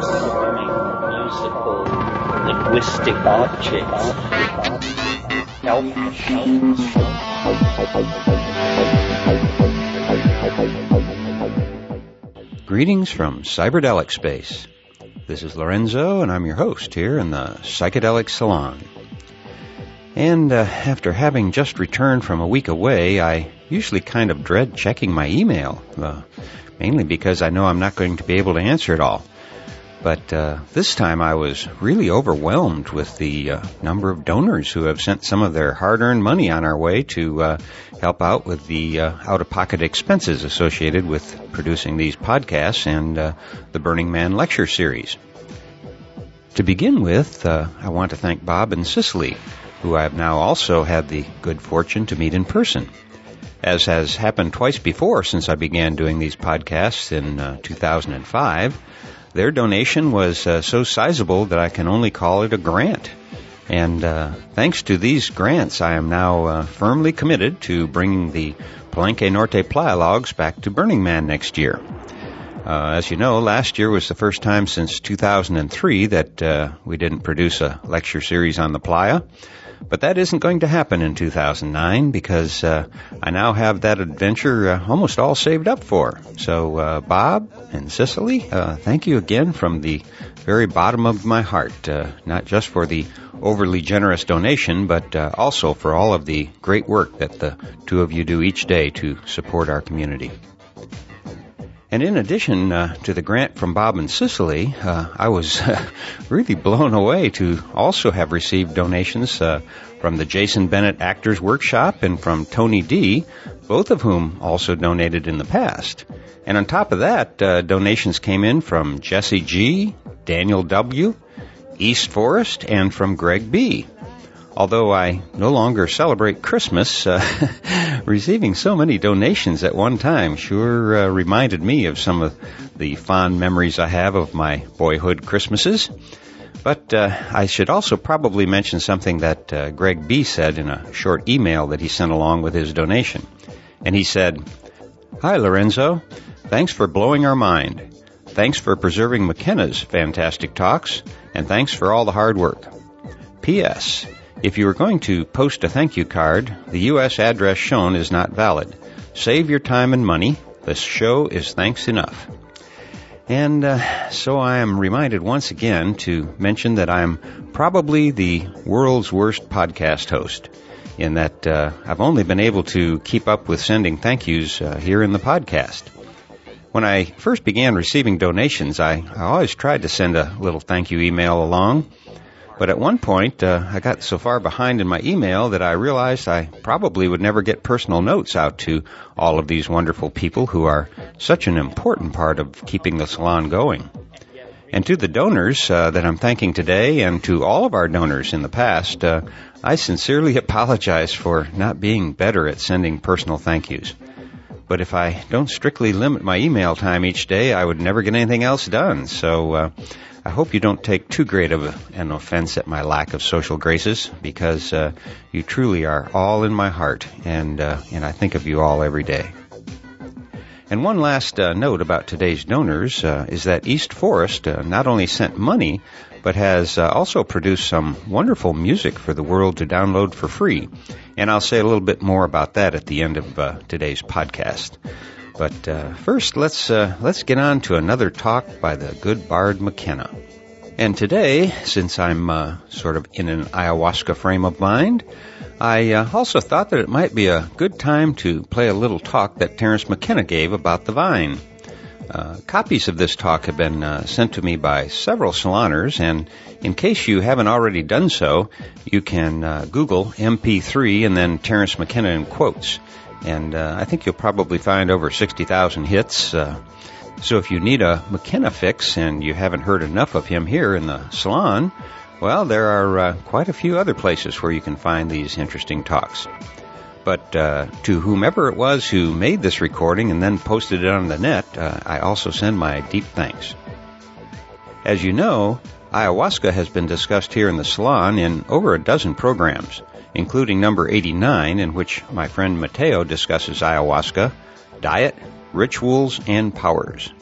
swimming musical linguistic objects. Greetings from Cyberdelic Space. This is Lorenzo, and I'm your host here in the Psychedelic Salon. And uh, after having just returned from a week away, I usually kind of dread checking my email, uh, mainly because I know I'm not going to be able to answer it all. But uh, this time I was really overwhelmed with the uh, number of donors who have sent some of their hard-earned money on our way to uh, help out with the uh, out-of-pocket expenses associated with producing these podcasts and uh, the Burning Man lecture series. To begin with, uh, I want to thank Bob and Cicely, who I have now also had the good fortune to meet in person. As has happened twice before since I began doing these podcasts in 2005, their donation was uh, so sizable that I can only call it a grant. And uh, thanks to these grants, I am now uh, firmly committed to bringing the Palenque Norte playa logs back to Burning Man next year. Uh, as you know, last year was the first time since 2003 that uh, we didn't produce a lecture series on the playa. But that isn't going to happen in 2009 because uh, I now have that adventure uh, almost all saved up for. So, uh, Bob and Cicely, uh, thank you again from the very bottom of my heart, uh, not just for the overly generous donation, but uh, also for all of the great work that the two of you do each day to support our community. And in addition uh, to the grant from Bob and Cicely, uh, I was uh, really blown away to also have received donations uh, from the Jason Bennett Actors Workshop and from Tony D, both of whom also donated in the past. And on top of that, uh, donations came in from Jesse G, Daniel W, East Forest, and from Greg B. Although I no longer celebrate Christmas, uh, receiving so many donations at one time sure uh, reminded me of some of the fond memories I have of my boyhood Christmases. But uh, I should also probably mention something that uh, Greg B said in a short email that he sent along with his donation. And he said, Hi Lorenzo, thanks for blowing our mind. Thanks for preserving McKenna's fantastic talks, and thanks for all the hard work. P.S. If you are going to post a thank you card, the U.S. address shown is not valid. Save your time and money. The show is thanks enough. And uh, so I am reminded once again to mention that I'm probably the world's worst podcast host in that uh, I've only been able to keep up with sending thank yous uh, here in the podcast. When I first began receiving donations, I, I always tried to send a little thank you email along. But at one point, uh, I got so far behind in my email that I realized I probably would never get personal notes out to all of these wonderful people who are such an important part of keeping the salon going. And to the donors uh, that I'm thanking today and to all of our donors in the past, uh, I sincerely apologize for not being better at sending personal thank yous. But if I don't strictly limit my email time each day, I would never get anything else done. So, uh, I hope you don't take too great of an offense at my lack of social graces, because uh, you truly are all in my heart, and uh, and I think of you all every day. And one last uh, note about today's donors uh, is that East Forest uh, not only sent money, but has uh, also produced some wonderful music for the world to download for free. And I'll say a little bit more about that at the end of today's podcast. But uh, first, let's uh, let's get on to another talk by the good bard McKenna. And today, since I'm uh, sort of in an ayahuasca frame of mind, I uh, also thought that it might be a good time to play a little talk that Terence McKenna gave about the vine. Uh, copies of this talk have been uh, sent to me by several saloners, and in case you haven't already done so, you can Google MP3 and then Terence McKenna in quotes and uh, I think you'll probably find over 60,000 hits. Uh, so if you need a McKenna fix and you haven't heard enough of him here in the salon, well, there are uh, quite a few other places where you can find these interesting talks. But uh, to whomever it was who made this recording and then posted it on the net, uh, I also send my deep thanks. As you know, ayahuasca has been discussed here in the salon in over a dozen programs including number 89, in which my friend Mateo discusses ayahuasca, diet, rituals, and powers.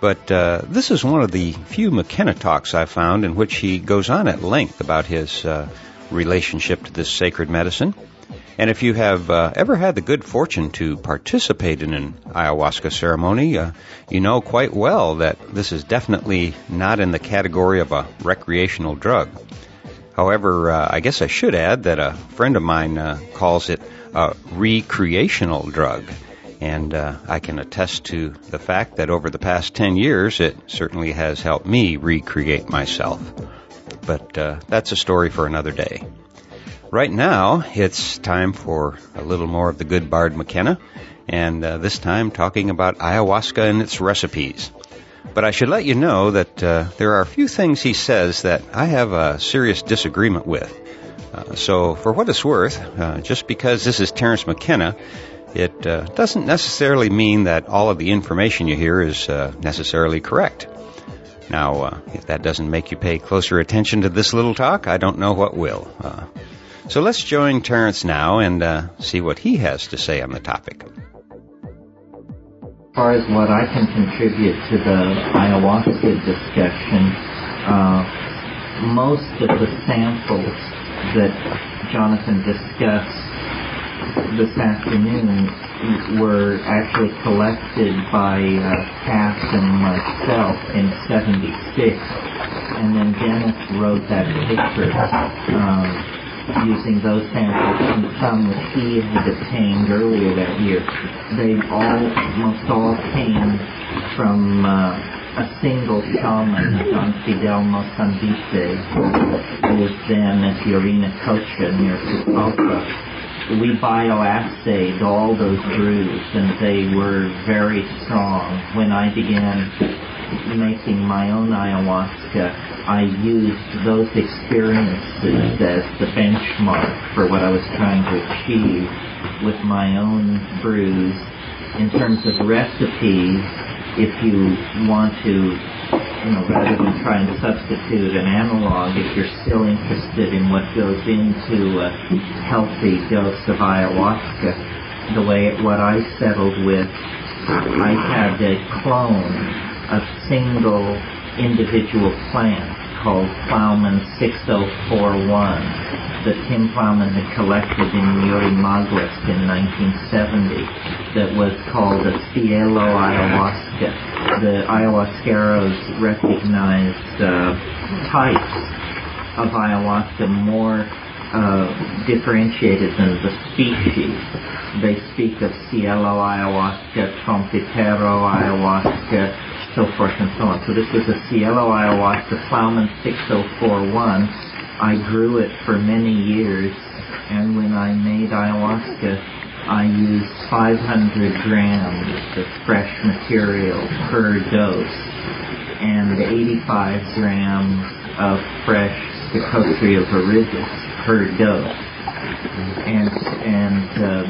But uh, this is one of the few McKenna talks I found in which he goes on at length about his uh, relationship to this sacred medicine. And if you have uh, ever had the good fortune to participate in an ayahuasca ceremony, uh, you know quite well that this is definitely not in the category of a recreational drug. However, uh, I guess I should add that a friend of mine uh, calls it a recreational drug. And uh, I can attest to the fact that over the past 10 years, it certainly has helped me recreate myself. But uh, that's a story for another day. Right now, it's time for a little more of the good Bard McKenna, and uh, this time talking about ayahuasca and its recipes. But I should let you know that uh, there are a few things he says that I have a serious disagreement with. Uh, so, for what it's worth, uh, just because this is Terence McKenna, it uh, doesn't necessarily mean that all of the information you hear is uh, necessarily correct. Now, uh, if that doesn't make you pay closer attention to this little talk, I don't know what will. So let's join Terence now and see what he has to say on the topic. Far as what I can contribute to the ayahuasca discussion, uh, most of the samples that Jonathan discussed this afternoon were actually collected by uh, Cass and myself in 76. And then Dennis wrote that paper um, using those samples and some that he had obtained earlier that year. They all, almost all came from uh, a single shaman, Don Fidel Mozombite, who was then at the Yarina Cocha near Pucallpa we bioassayed all those brews and they were very strong. When I began making my own ayahuasca, I used those experiences as the benchmark for what I was trying to achieve with my own brews. In terms of recipes, if you want to you know, rather than try and substitute an analog, if you're still interested in what goes into a healthy dose of ayahuasca, the way what I settled with, I had a clone, a single individual plant called Plowman 6041 that Tim Plowman had collected in Yurimaguas in 1970 that was called a Cielo ayahuasca. The ayahuasqueros recognized uh, types of ayahuasca more uh, differentiated than the species. They speak of Cielo ayahuasca, Trompetero ayahuasca, so forth and so on. So this was a Cielo ayahuasca Plowman 6041. I grew it for many years, and when I made ayahuasca, I used 500 grams of fresh material per dose and 85 grams of fresh Psychotria viridis per dose. And, and uh,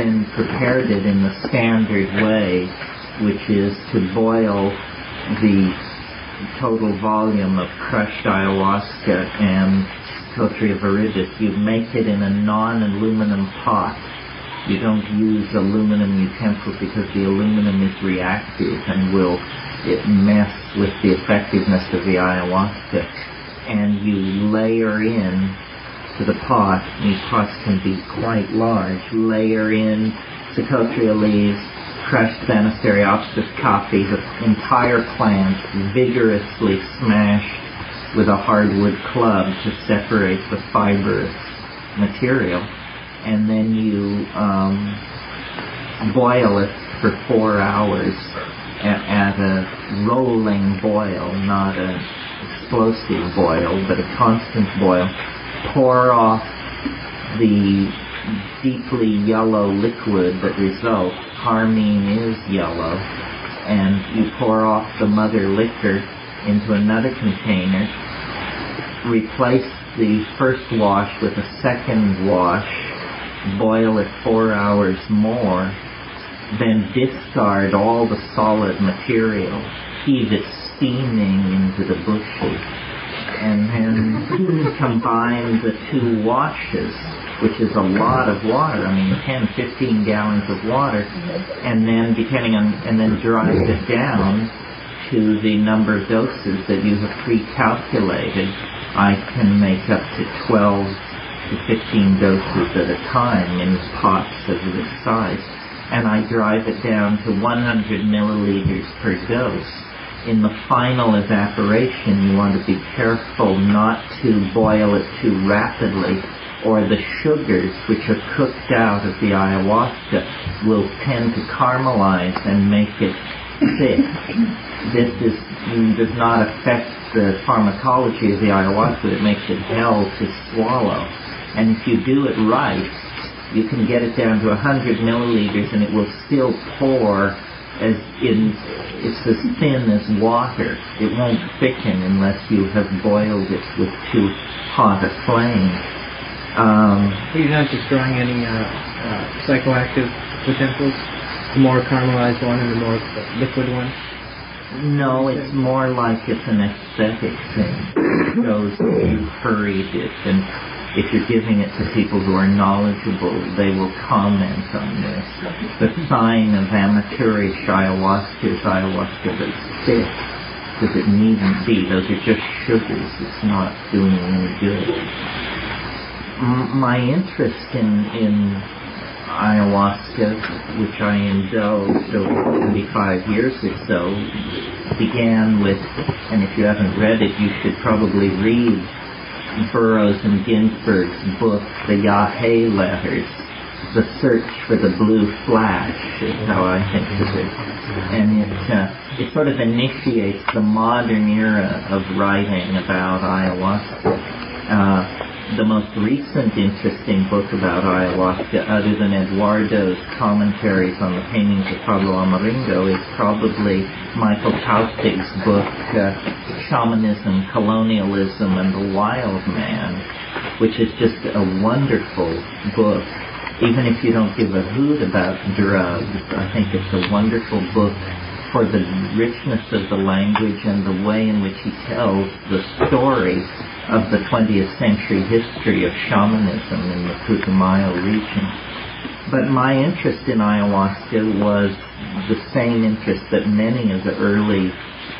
then prepared it in the standard way which is to boil the total volume of crushed ayahuasca and Psychotria viridis. You make it in a non-aluminum pot. You don't use aluminum utensils because the aluminum is reactive and will it mess with the effectiveness of the ayahuasca. And you layer in to the pot, these pots can be quite large, layer in Psychotria leaves, crushed Banisteriopsis caapi, the entire plant vigorously smashed with a hardwood club to separate the fibrous material. And then you um, boil it for four hours at, at a rolling boil, not an explosive boil, but a constant boil. Pour off the deeply yellow liquid that results carmine is yellow, and you pour off the mother liquor into another container, replace the first wash with a second wash, boil it four hours more, then discard all the solid material, heave it steaming into the bushes, and then combine the two washes which is a lot of water. I mean, 10, 15 gallons of water, mm-hmm. and then depending on, and then drive it down to the number of doses that you have pre-calculated. I can make up to 12 to 15 doses at a time in pots of this size, and I drive it down to 100 milliliters per dose in the final evaporation, you want to be careful not to boil it too rapidly or the sugars which are cooked out of the ayahuasca will tend to caramelize and make it thick. This is, mm, does not affect the pharmacology of the ayahuasca. It makes it hell to swallow. And if you do it right, you can get it down to 100 milliliters and it will still pour as in it's as thin as water. It won't thicken unless you have boiled it with too hot a flame. Um, You're not destroying any uh, uh, psychoactive potentials? The more caramelized one and the more liquid one? No, it's more like it's an aesthetic thing. It shows that you hurried it, and if you're giving it to people who are knowledgeable, they will comment on this. The sign of amateurish ayahuasca is ayahuasca that's thick, because it needn't be. Those are just sugars. It's not doing any good. My interest in, in ayahuasca, which I indulged over 25 years or so, began with, and if you haven't read it, you should probably read Burroughs and Ginsberg's book, The Yage Letters, The Search for the Blue Flash, is how I think of it. And it, uh, it sort of initiates the modern era of writing about ayahuasca. Uh, the most recent interesting book about ayahuasca, other than Eduardo's commentaries on the paintings of Pablo Amaringo, is probably Michael Taussig's book, uh, Shamanism, Colonialism, and the Wild Man, which is just a wonderful book. Even if you don't give a hoot about drugs, I think it's a wonderful book for the richness of the language and the way in which he tells the story of the 20th century history of shamanism in the Putumayo region. But my interest in ayahuasca was the same interest that many of the early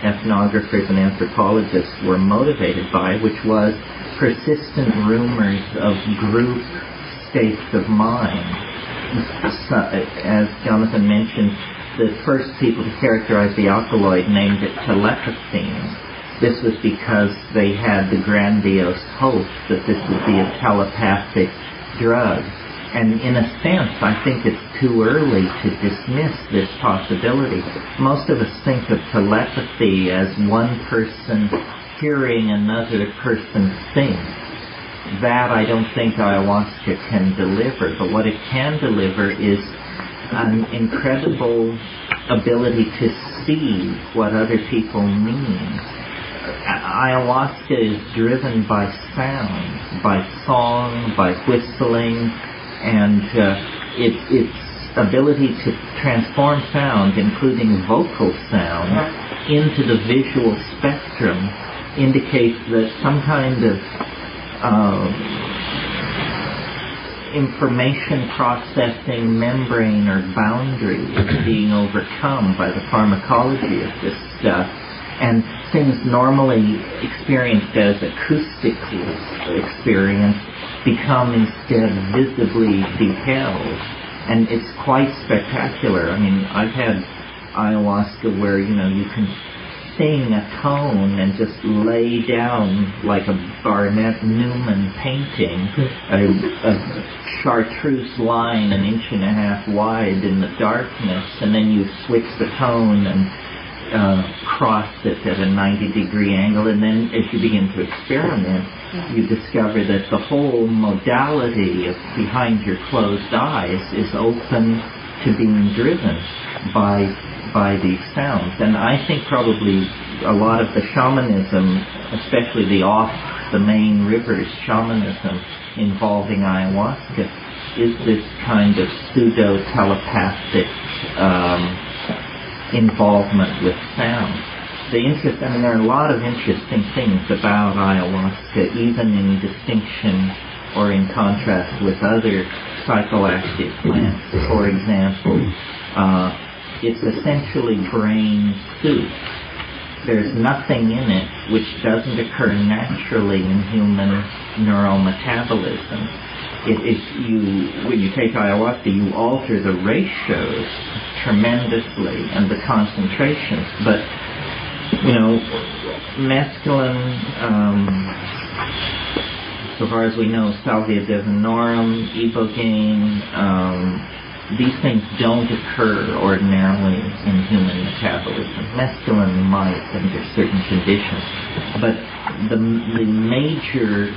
ethnographers and anthropologists were motivated by, which was persistent rumors of group states of mind. As Jonathan mentioned, the first people to characterize the alkaloid named it telepathine this was because they had the grandiose hope that this would be a telepathic drug. And in a sense, I think it's too early to dismiss this possibility. Most of us think of telepathy as one person hearing another person think. That I don't think ayahuasca can deliver, but what it can deliver is an incredible ability to see what other people mean. Ayahuasca is driven by sound, by song, by whistling, and uh, it, its ability to transform sound, including vocal sound, into the visual spectrum indicates that some kind of uh, information processing membrane or boundary is being overcome by the pharmacology of this stuff and things normally experienced as acoustic experience become instead visibly beheld. And it's quite spectacular. I mean, I've had ayahuasca where, you know, you can sing a tone and just lay down like a Barnett Newman painting, a, a chartreuse line an inch and a half wide in the darkness, and then you switch the tone and uh, cross it at a 90 degree angle, and then as you begin to experiment, you discover that the whole modality of behind your closed eyes is open to being driven by by these sounds. And I think probably a lot of the shamanism, especially the off the main rivers shamanism involving ayahuasca, is this kind of pseudo telepathic um, involvement with sound. The interest, I mean, there are a lot of interesting things about ayahuasca, even in distinction or in contrast with other psychoactive plants. For example, uh, it's essentially brain soup. There's nothing in it which doesn't occur naturally in human neurometabolism. It is you when you take ayahuasca, you alter the ratios tremendously and the concentrations, but you know, mescaline. Um, so far as we know, salvia divinorum, ibogaine, um, these things don't occur ordinarily in human metabolism. Mescaline might under certain conditions, but the, the major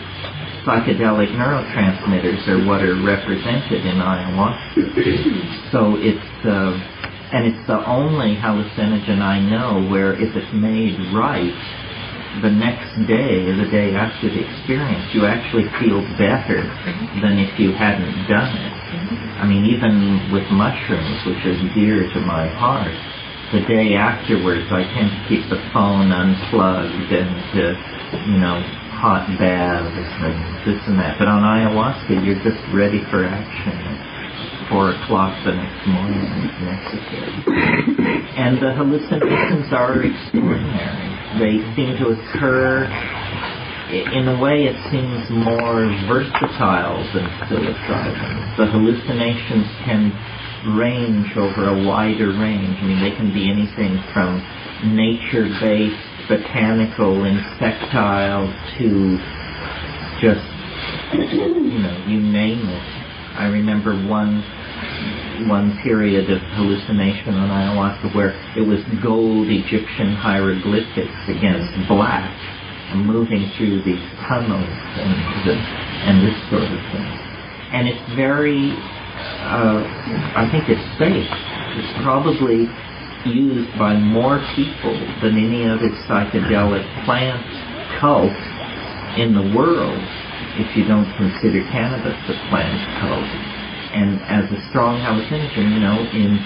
psychedelic neurotransmitters are what are represented in ayahuasca. So it's uh, and it's the only hallucinogen I know where if it's made right, the next day or the day after the experience, you actually feel better than if you hadn't done it. I mean, even with mushrooms, which are dear to my heart, the day afterwards, I tend to keep the phone unplugged and to, you know, hot baths and this and that. But on ayahuasca, you're just ready for action at four o'clock the next morning if necessary. and the hallucinations are extraordinary. They seem to occur in a way it seems more versatile than psilocybin. The hallucinations can range over a wider range. I mean, they can be anything from nature-based, botanical, insectile to just, you know, you name it. I remember one one period of hallucination on ayahuasca where it was gold Egyptian hieroglyphics against black moving through these tunnels and, the, and this sort of thing. And it's very, uh, I think it's safe. It's probably used by more people than any other psychedelic plant cult in the world if you don't consider cannabis a plant cult and as a strong hallucinogen, you know, in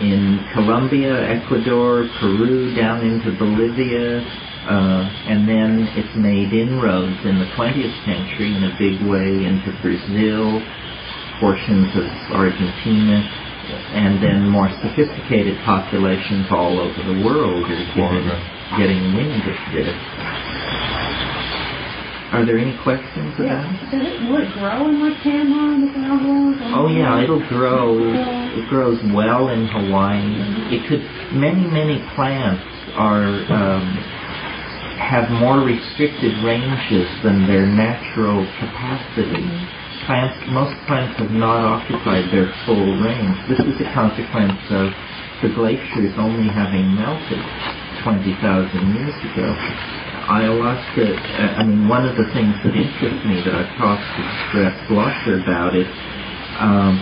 in Colombia, Ecuador, Peru, down into Bolivia, uh, and then it's made inroads in the 20th century in a big way into Brazil, portions of Argentina, and then more sophisticated populations all over the world are getting, getting wind of this. Are there any questions Yeah. about it? Does it, will it grow in Montana and the Cowboys? Oh yeah, it'll grow. It grows well in Hawaii. It could. Many many plants are um, have more restricted ranges than their natural capacity. Plants, most plants have not occupied their full range. This is a consequence of the glaciers only having melted 20,000 years ago ayahuasca, uh, I mean, one of the things that interests me that I've talked to Bret Blosser about is um,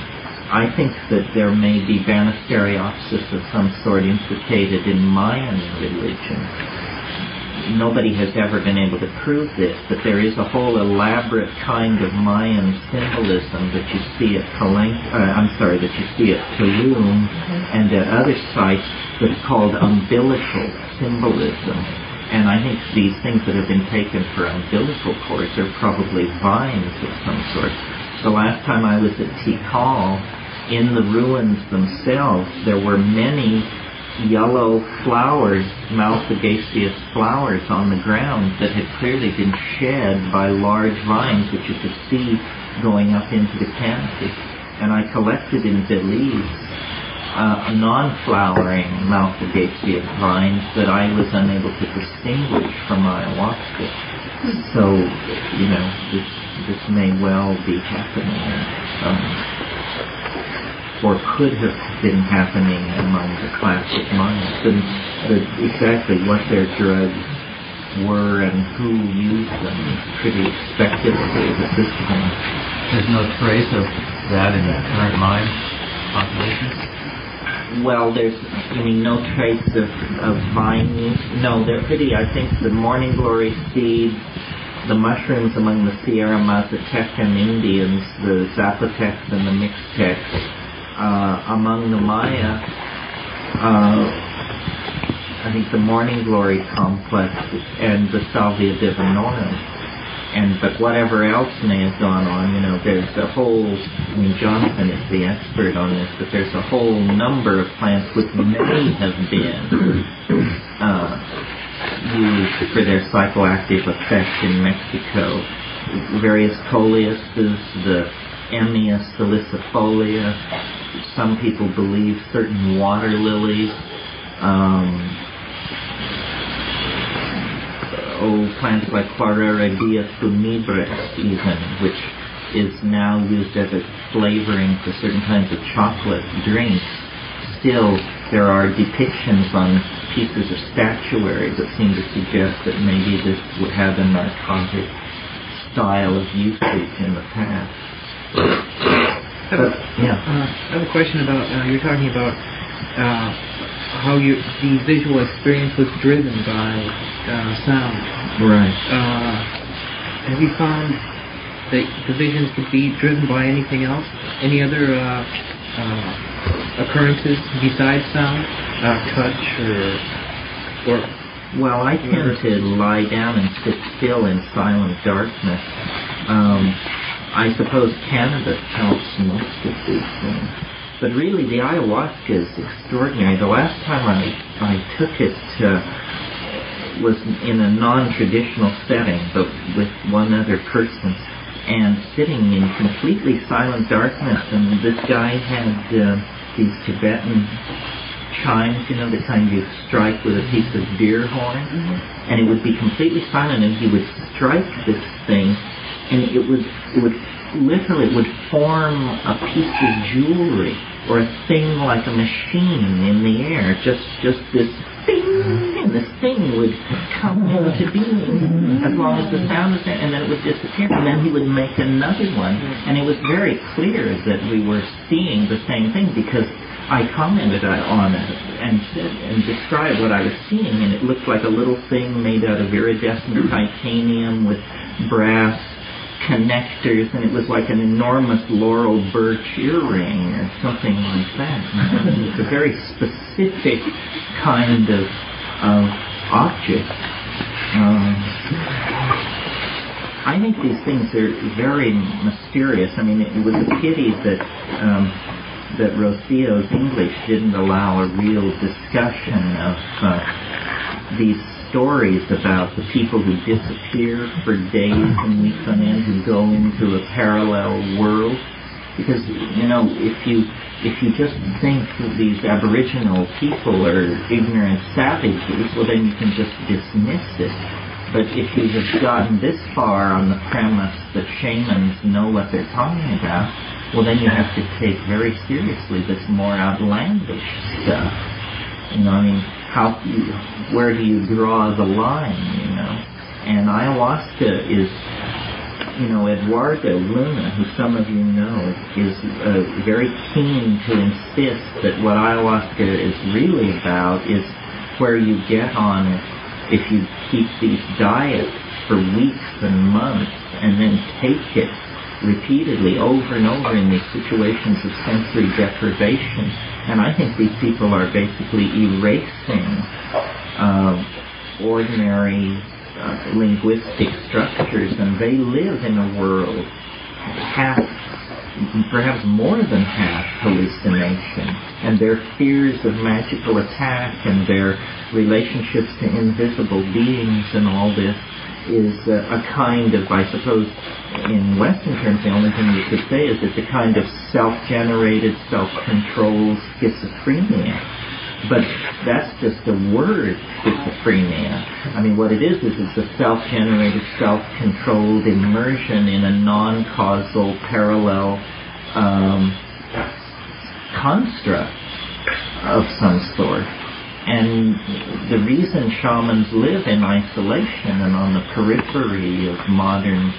I think that there may be Banisteriopsis of some sort implicated in Mayan religion. Nobody has ever been able to prove this, but there is a whole elaborate kind of Mayan symbolism that you see at Palenque, uh, I'm sorry, that you see at Tulum and at other sites that's called umbilical symbolism and I think these things that have been taken for umbilical cords are probably vines of some sort. The last time I was at Tikal, in the ruins themselves, there were many yellow flowers, Malpighiaceous flowers on the ground that had clearly been shed by large vines, which you could see going up into the canopy. And I collected in Belize uh, non-flowering Malpighiaceous vines that I was unable to distinguish from ayahuasca. So, you know, this this may well be happening, um, or could have been happening among the classic Mayans. And the, exactly what their drugs were and who used them is pretty speculative at this point. There's no trace of that in the current Mayan populations? Well, there's, I mean, no trace of, of vine use. No, they're pretty, I think the morning glory seeds, the mushrooms among the Sierra Mazatecan Indians, the Zapotecs and the Mixtecs, uh, among the Maya, uh, I think the morning glory complex and the Salvia divinorum and but whatever else may have gone on, you know, there's a whole. I mean, Jonathan is the expert on this, but there's a whole number of plants which may have been uh, used for their psychoactive effect in Mexico. Various coleuses, the Heimia salicifolia. Some people believe certain water lilies. Um, old plants like Quararibea funebris even, which is now used as a flavoring for certain kinds of chocolate drinks. Still, there are depictions on pieces of statuary that seem to suggest that maybe this would have a narcotic style of usage in the past. But, yeah. Uh, I have a question about uh, you're talking about uh, how you the visual experience was driven by uh, sound. Right. Uh, have you found that the visions could be driven by anything else? Any other uh, uh, occurrences besides sound, uh, touch, or or Well, I tend to lie down and sit still in silent darkness. Um, I suppose cannabis helps most of these things. But really, the ayahuasca is extraordinary. The last time I, I took it uh, was in a non-traditional setting, but with one other person, and sitting in completely silent darkness. And this guy had uh, these Tibetan chimes, you know, the kind you strike with a piece of deer horn, and it would be completely silent, and he would strike this thing, and it would it would literally it would form a piece of jewelry or a thing like a machine in the air, just just this thing, and this thing would come into being as long as the sound was there, and then it would disappear, and then he would make another one, and it was very clear that we were seeing the same thing because I commented on it and said and described what I was seeing, and it looked like a little thing made out of iridescent titanium with brass connectors, and it was like an enormous Laurel Burch earring or something like that. It's a very specific kind of of object. Um, I think these things are very mysterious. I mean, it was a pity that um, that Rocio's English didn't allow a real discussion of uh, these stories about the people who disappear for days and weeks on end, who go into a parallel world. Because you know, if you if you just think that these Aboriginal people are ignorant savages, well then you can just dismiss it. But if you have gotten this far on the premise that shamans know what they're talking about, well then you have to take very seriously this more outlandish stuff. You know, I mean, how, where do you draw the line, you know? And ayahuasca is, you know, Eduardo Luna, who some of you know, is uh, very keen to insist that what ayahuasca is really about is where you get on it if you keep these diets for weeks and months and then take it repeatedly over and over in these situations of sensory deprivation. And I think these people are basically erasing uh, ordinary uh, linguistic structures, and they live in a world half, perhaps more than half hallucination. And their fears of magical attack and their relationships to invisible beings and all this is uh, a kind of, I suppose, in Western terms, the only thing you could say is it's a kind of self-generated, self-controlled schizophrenia. But that's just a word, schizophrenia. I mean, what it is is it's a self-generated, self-controlled immersion in a non-causal, parallel um, construct of some sort. And the reason shamans live in isolation and on the periphery of modern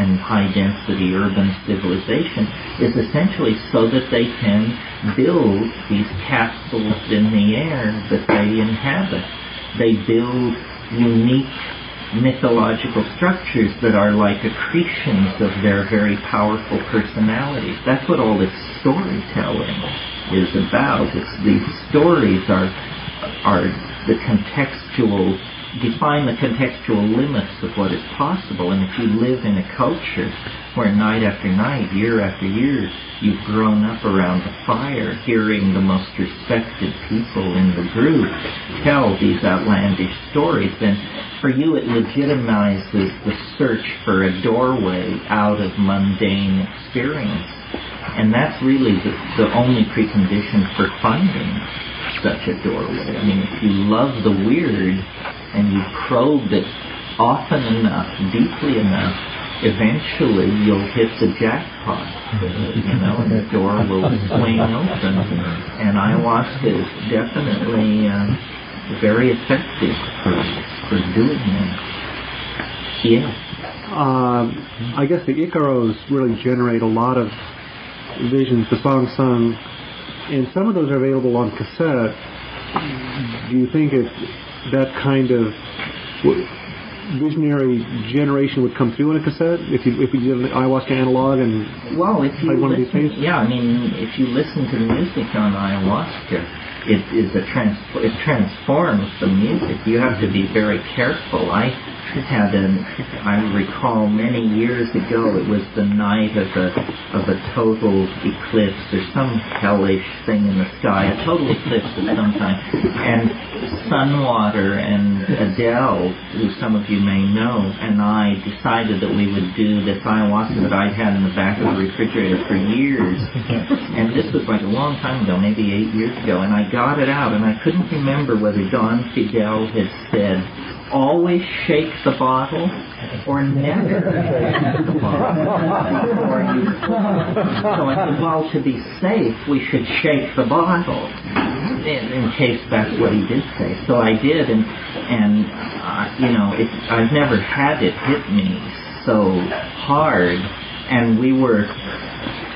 and high density urban civilization is essentially so that they can build these castles in the air that they inhabit. They build unique mythological structures that are like accretions of their very powerful personalities. That's what all this storytelling is about. It's these stories are are the contextual define the contextual limits of what is possible. And if you live in a culture where night after night, year after year, you've grown up around the fire, hearing the most respected people in the group tell these outlandish stories, then for you it legitimizes the search for a doorway out of mundane experience. And that's really the, the only precondition for finding such a doorway. I mean, if you love the weird and you probe it often enough, deeply enough, eventually you'll hit the jackpot, you know, and the door will swing open. And ayahuasca is definitely uh, very effective for, for doing that. Yeah. Uh, I guess the Icaros really generate a lot of visions, the song sung, and some of those are available on cassette. Do you think that kind of visionary generation would come through in a cassette if you if you did an ayahuasca analog and well, if you one of these things? yeah, I mean, if you listen to the music on ayahuasca, it is a trans it transforms the music. You have to be very careful. I had an I recall many years ago. It was the night of a of a total eclipse or some hellish thing in the sky, a total eclipse of some kind, and Sunwater and Adele, who some of you may know, and I decided that we would do this ayahuasca that I'd had in the back of the refrigerator for years. And this was like a long time ago, maybe eight years ago, and I got it out, and I couldn't remember whether Don Fidel had said, always shake the bottle or never shake the bottle. So well, to be safe, we should shake the bottle in, in case that's what he did say. So I did, and and uh, you know, it, I've never had it hit me so hard, and we were.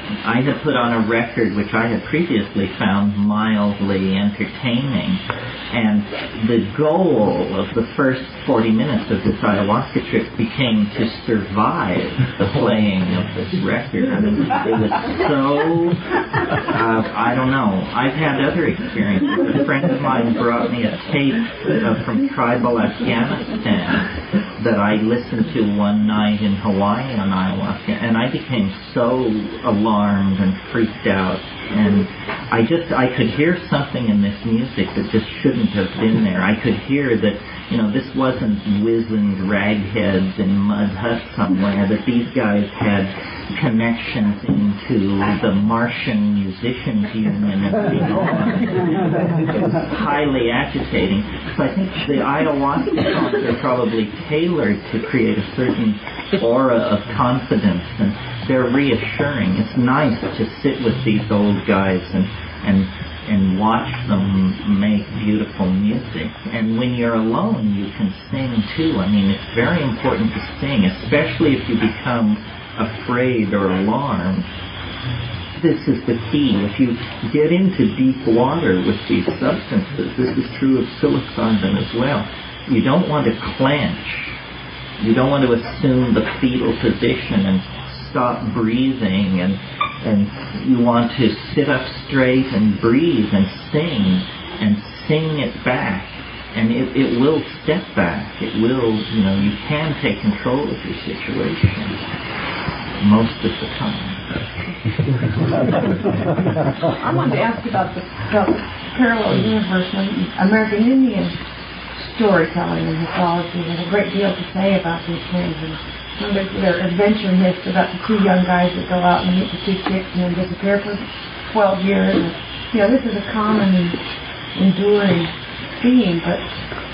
I had put on a record which I had previously found mildly entertaining, and the goal of the first 40 minutes of this ayahuasca trip became to survive the playing of this record. I it was so, uh, I don't know. I've had other experiences. A friend of mine brought me a tape uh, from tribal Afghanistan that I listened to one night in Hawaii on ayahuasca, and I became so alarmed and freaked out. And I just, I could hear something in this music that just shouldn't have been there. I could hear that, you know, this wasn't wizened ragheads in mud huts somewhere, that these guys had connections into the Martian Musicians Union and beyond. It was highly agitating. So I think the ayahuasca songs are probably tailored to create a certain aura of confidence and they're reassuring. It's nice to sit with these old guys and and and watch them make beautiful music. And when you're alone, you can sing too. I mean, it's very important to sing, especially if you become afraid or alarmed. This is the key. If you get into deep water with these substances, this is true of psilocybin as well. You don't want to clench. You don't want to assume the fetal position and stop breathing and and you want to sit up straight and breathe and sing and sing it back and it, it will step back it will you know you can take control of your situation most of the time I wanted to ask about the, the parallel universe and American Indian storytelling and mythology. There's a great deal to say about these things. And some of their adventure myths about the two young guys that go out and meet the two chicks and then disappear for 12 years. And, you know, this is a common and enduring theme, but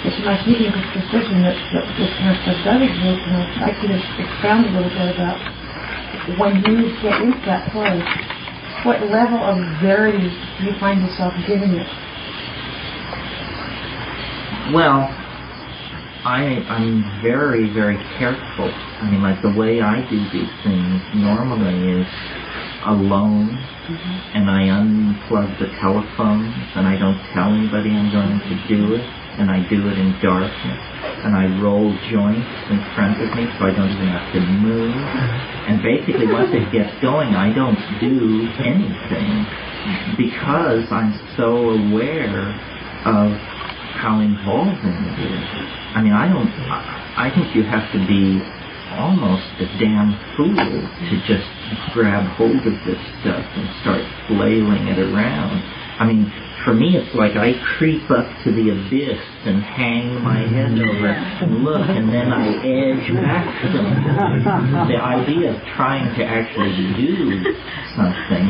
it's my sneaking suspicion that, that this kind of stuff does exist. And I'd like you to expound a little bit about when you get into that place, what level of verity do you find yourself giving it? Well, I I'm very very careful. I mean, like the way I do these things normally is alone, mm-hmm. and I unplug the telephones, and I don't tell anybody I'm going to do it, and I do it in darkness, and I roll joints in front of me so I don't even have to move. Mm-hmm. And basically, once it gets going, I don't do anything because I'm so aware of how involving it is. I mean, I don't. I, I think you have to be almost a damn fool to just grab hold of this stuff and start flailing it around. I mean, for me, it's like I creep up to the abyss and hang my head mm-hmm. over and look, and then I edge back some. The idea of trying to actually do something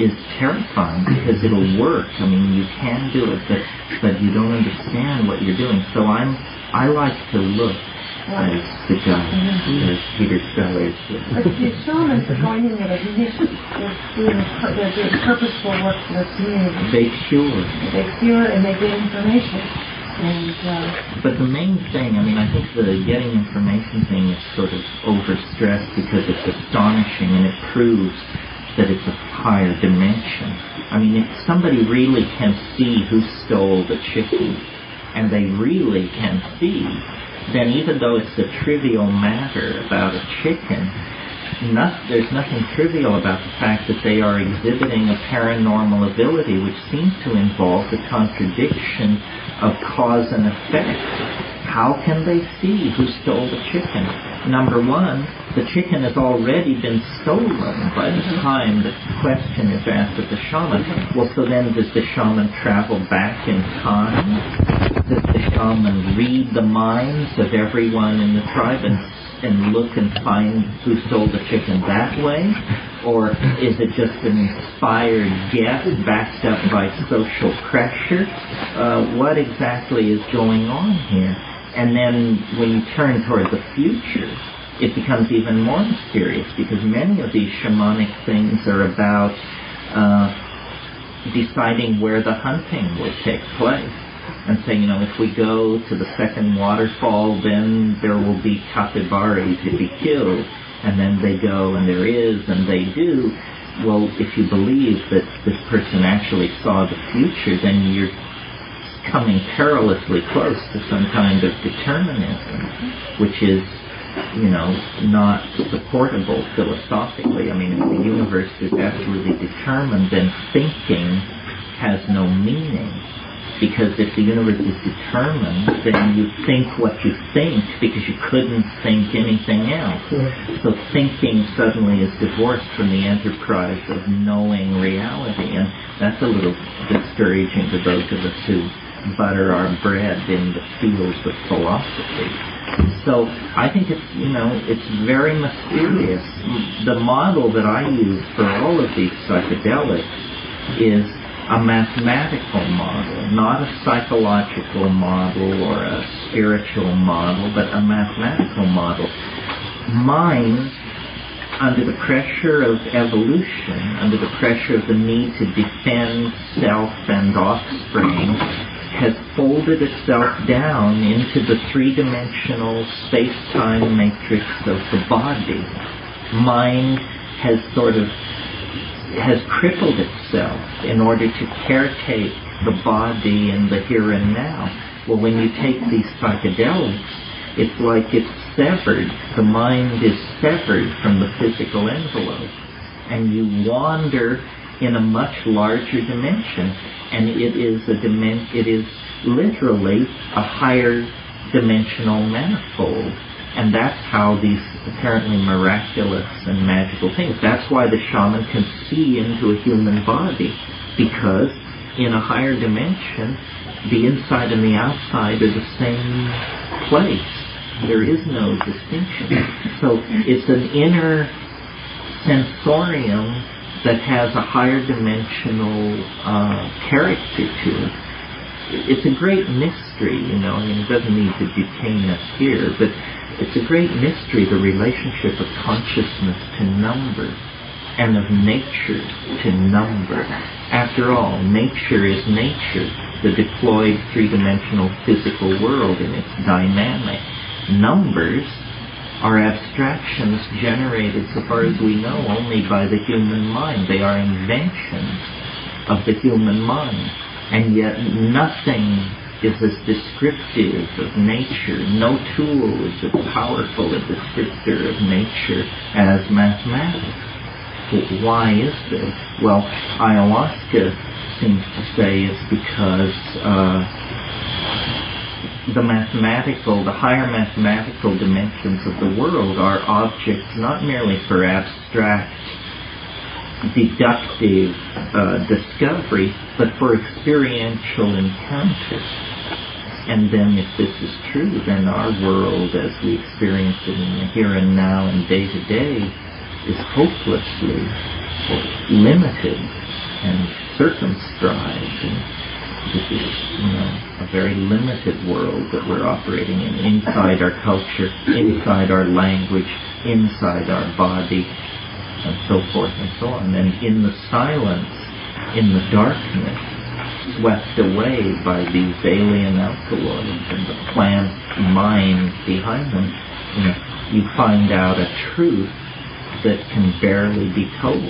is terrifying because it'll work. I mean, you can do it, but but you don't understand what you're doing. So I'm I like to look as the guy, as Peter Sellers. But the shamans are going in with a mission. They're doing, they're doing purposeful work for the community. They cure. They cure and they get information. And uh, But the main thing, I mean, I think the getting information thing is sort of overstressed because it's astonishing and it proves that it's a higher dimension. I mean, if somebody really can see who stole the chicken, and they really can see, then even though it's a trivial matter about a chicken, not, there's nothing trivial about the fact that they are exhibiting a paranormal ability which seems to involve the contradiction of cause and effect. How can they see who stole the chicken? Number one, the chicken has already been stolen by the time the question is asked of the shaman. Well, so then does the shaman travel back in time? Does the shaman read the minds of everyone in the tribe and, and look and find who stole the chicken that way? Or is it just an inspired guess backed up by social pressure? Uh, what exactly is going on here? And then when you turn toward the future, it becomes even more mysterious because many of these shamanic things are about uh, deciding where the hunting will take place. And saying, you know, if we go to the second waterfall, then there will be capybara to be killed. And then they go, and there is, and they do. Well, if you believe that this person actually saw the future, then you're coming perilously close to some kind of determinism, which is, you know, not supportable philosophically. I mean, if the universe is absolutely determined, then thinking has no meaning. Because if the universe is determined, then you think what you think because you couldn't think anything else. So thinking suddenly is divorced from the enterprise of knowing reality, and that's a little discouraging to those of us who butter our bread in the fields of philosophy. So I think it's you know it's very mysterious. The model that I use for all of these psychedelics is a mathematical model, not a psychological model or a spiritual model, but a mathematical model. Mine under the pressure of evolution, under the pressure of the need to defend self and offspring, has folded itself down into the three-dimensional space-time matrix of the body. Mind has sort of has crippled itself in order to caretake the body and the here and now. Well, when you take these psychedelics, it's like it's severed. The mind is severed from the physical envelope, and you wander in a much larger dimension, and it is a dimen- It is literally a higher dimensional manifold, and that's how these apparently miraculous and magical things. That's why the shaman can see into a human body, because in a higher dimension, the inside and the outside are the same place. There is no distinction. So it's an inner sensorium that has a higher dimensional uh, character to it. It's a great mystery, you know. I mean, it doesn't need to detain us here, but it's a great mystery, the relationship of consciousness to number and of nature to number. After all, nature is nature, the deployed three-dimensional physical world in its dynamic. Numbers are abstractions generated, so far as we know, only by the human mind. They are inventions of the human mind. And yet nothing is as descriptive of nature. No tool is as powerful a descriptor of nature as mathematics. Why is this? Well, ayahuasca seems to say it's because uh, the mathematical, the higher mathematical dimensions of the world are objects not merely for abstract deductive uh, discovery, but for experiential encounter. And then if this is true, then our world as we experience it in the here and now and day to day is hopelessly limited and circumscribed. And this is, you know, a very limited world that we're operating in, inside our culture, inside our language, inside our body, and so forth and so on. And in the silence, in the darkness, swept away by these alien alkaloids and the plant mind behind them, you, know, you find out a truth that can barely be told.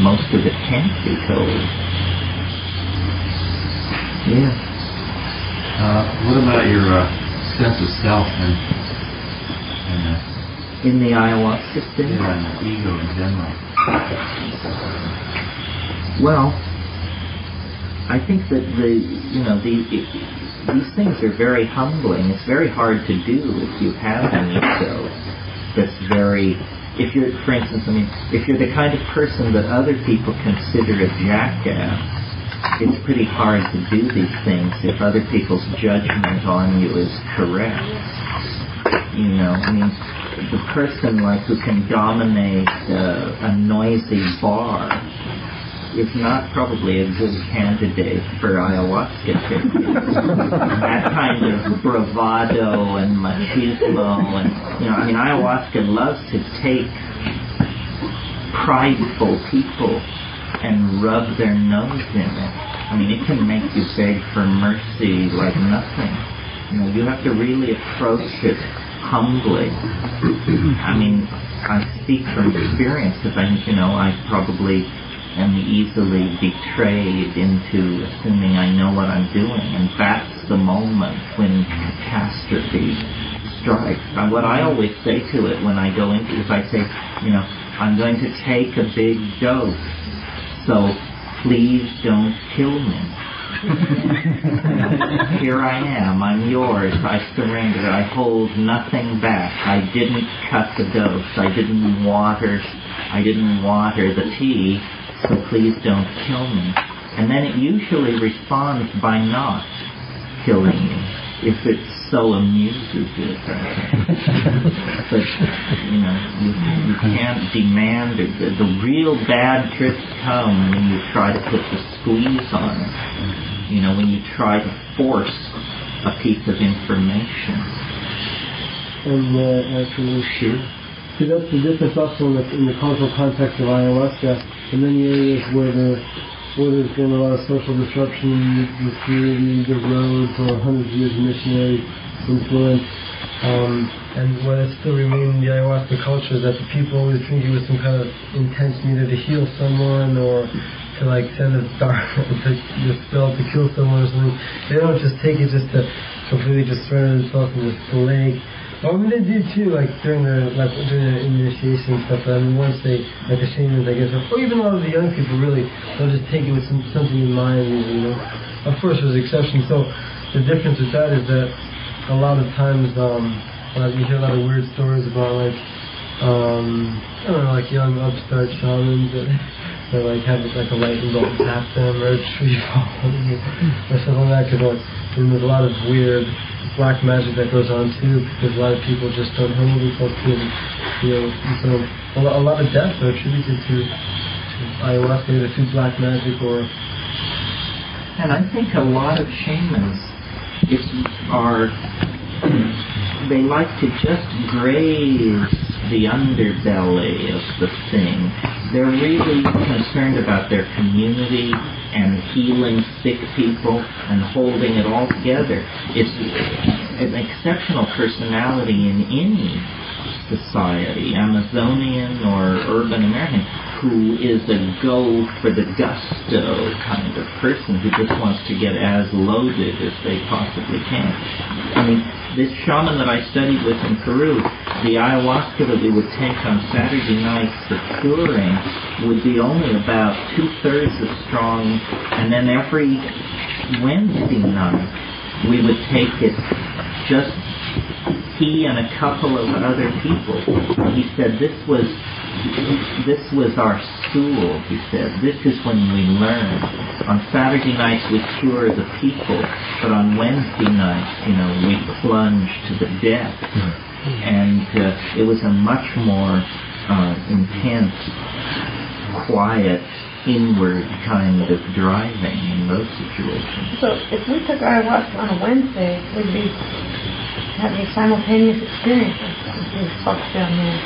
Most of it can't be told. Yeah. Uh, what about your uh, sense of self and, and uh, In the ayahuasca thing? yeah, and the ego in general? Well, I think that the you know the, these things are very humbling. It's very hard to do if you have an ego that's very. If you're, for instance, I mean, if you're the kind of person that other people consider a jackass, it's pretty hard to do these things if other people's judgment on you is correct. You know, I mean, the person like who can dominate uh, a noisy bar is not probably a good candidate for ayahuasca that kind of bravado and machismo and you know, I mean ayahuasca loves to take prideful people and rub their nose in it. I mean it can make you beg for mercy like nothing. You know, you have to really approach it humbly. I mean, I speak from experience because I, you know, I probably am easily betrayed into assuming I know what I'm doing, and that's the moment when catastrophe strikes. And what I always say to it when I go into is I say, you know, I'm going to take a big dose, so please don't kill me. Here I am, I'm yours, I surrender, I hold nothing back. I didn't cut the dose, I didn't water, I didn't water the tea, so please don't kill me. And then it usually responds by not killing me, if it so amuses it. but, you know, you, you can't demand it. The, the real bad trips come when you try to put the squeeze on it. You know, when you try to force a piece of information. and uh, actually Sure. See, that's the difference also in the, in the cultural context of ayahuasca. In many areas where the there's been a lot of social disruption, in the community, the roads, or hundreds of years of missionary influence, um, and what has still remained in the ayahuasca culture is that the people always think it was some kind of intention either to heal someone or to like send a dark to spell to kill someone or something. They don't just take it just to completely just surrender themselves in the lake. Well, I mean, they do too, like during the like during the initiation stuff. I mean, once they like the shamans, I guess, or, even a lot of the young people, really, they'll just take it with some, something in mind. You know, of course, there's exceptions. So the difference with that is that a lot of times, um, uh, you hear a lot of weird stories about like, um, I don't know, like young upstart shamans that. That like have like a lightning bolt tap them or a tree fall or something like that. Because and there's a lot of weird black magic that goes on too because a lot of people just don't humble themselves to it. You know, so a a lot of deaths are attributed to, to ayahuasca, either through black magic or And I think a lot of shamans if are they like to just graze the underbelly of the thing. They're really concerned about their community and healing sick people and holding it all together. It's an exceptional personality in any society, Amazonian or urban American, who is a go for the gusto kind of person who just wants to get as loaded as they possibly can. I mean, this shaman that I studied with in Peru, the ayahuasca that we would take on Saturday nights for touring would be only about two thirds as strong, and then every Wednesday night we would take it just he and a couple of other people. He said this was this was our school, he said. This is when we learn. On Saturday nights we cure the people, but on Wednesday nights, you know, we plunge to the depths. And uh, it was a much more uh, intense, quiet, inward kind of driving in those situations. So if we took ayahuasca on a Wednesday, we'd be having a simultaneous experience with these folks down there.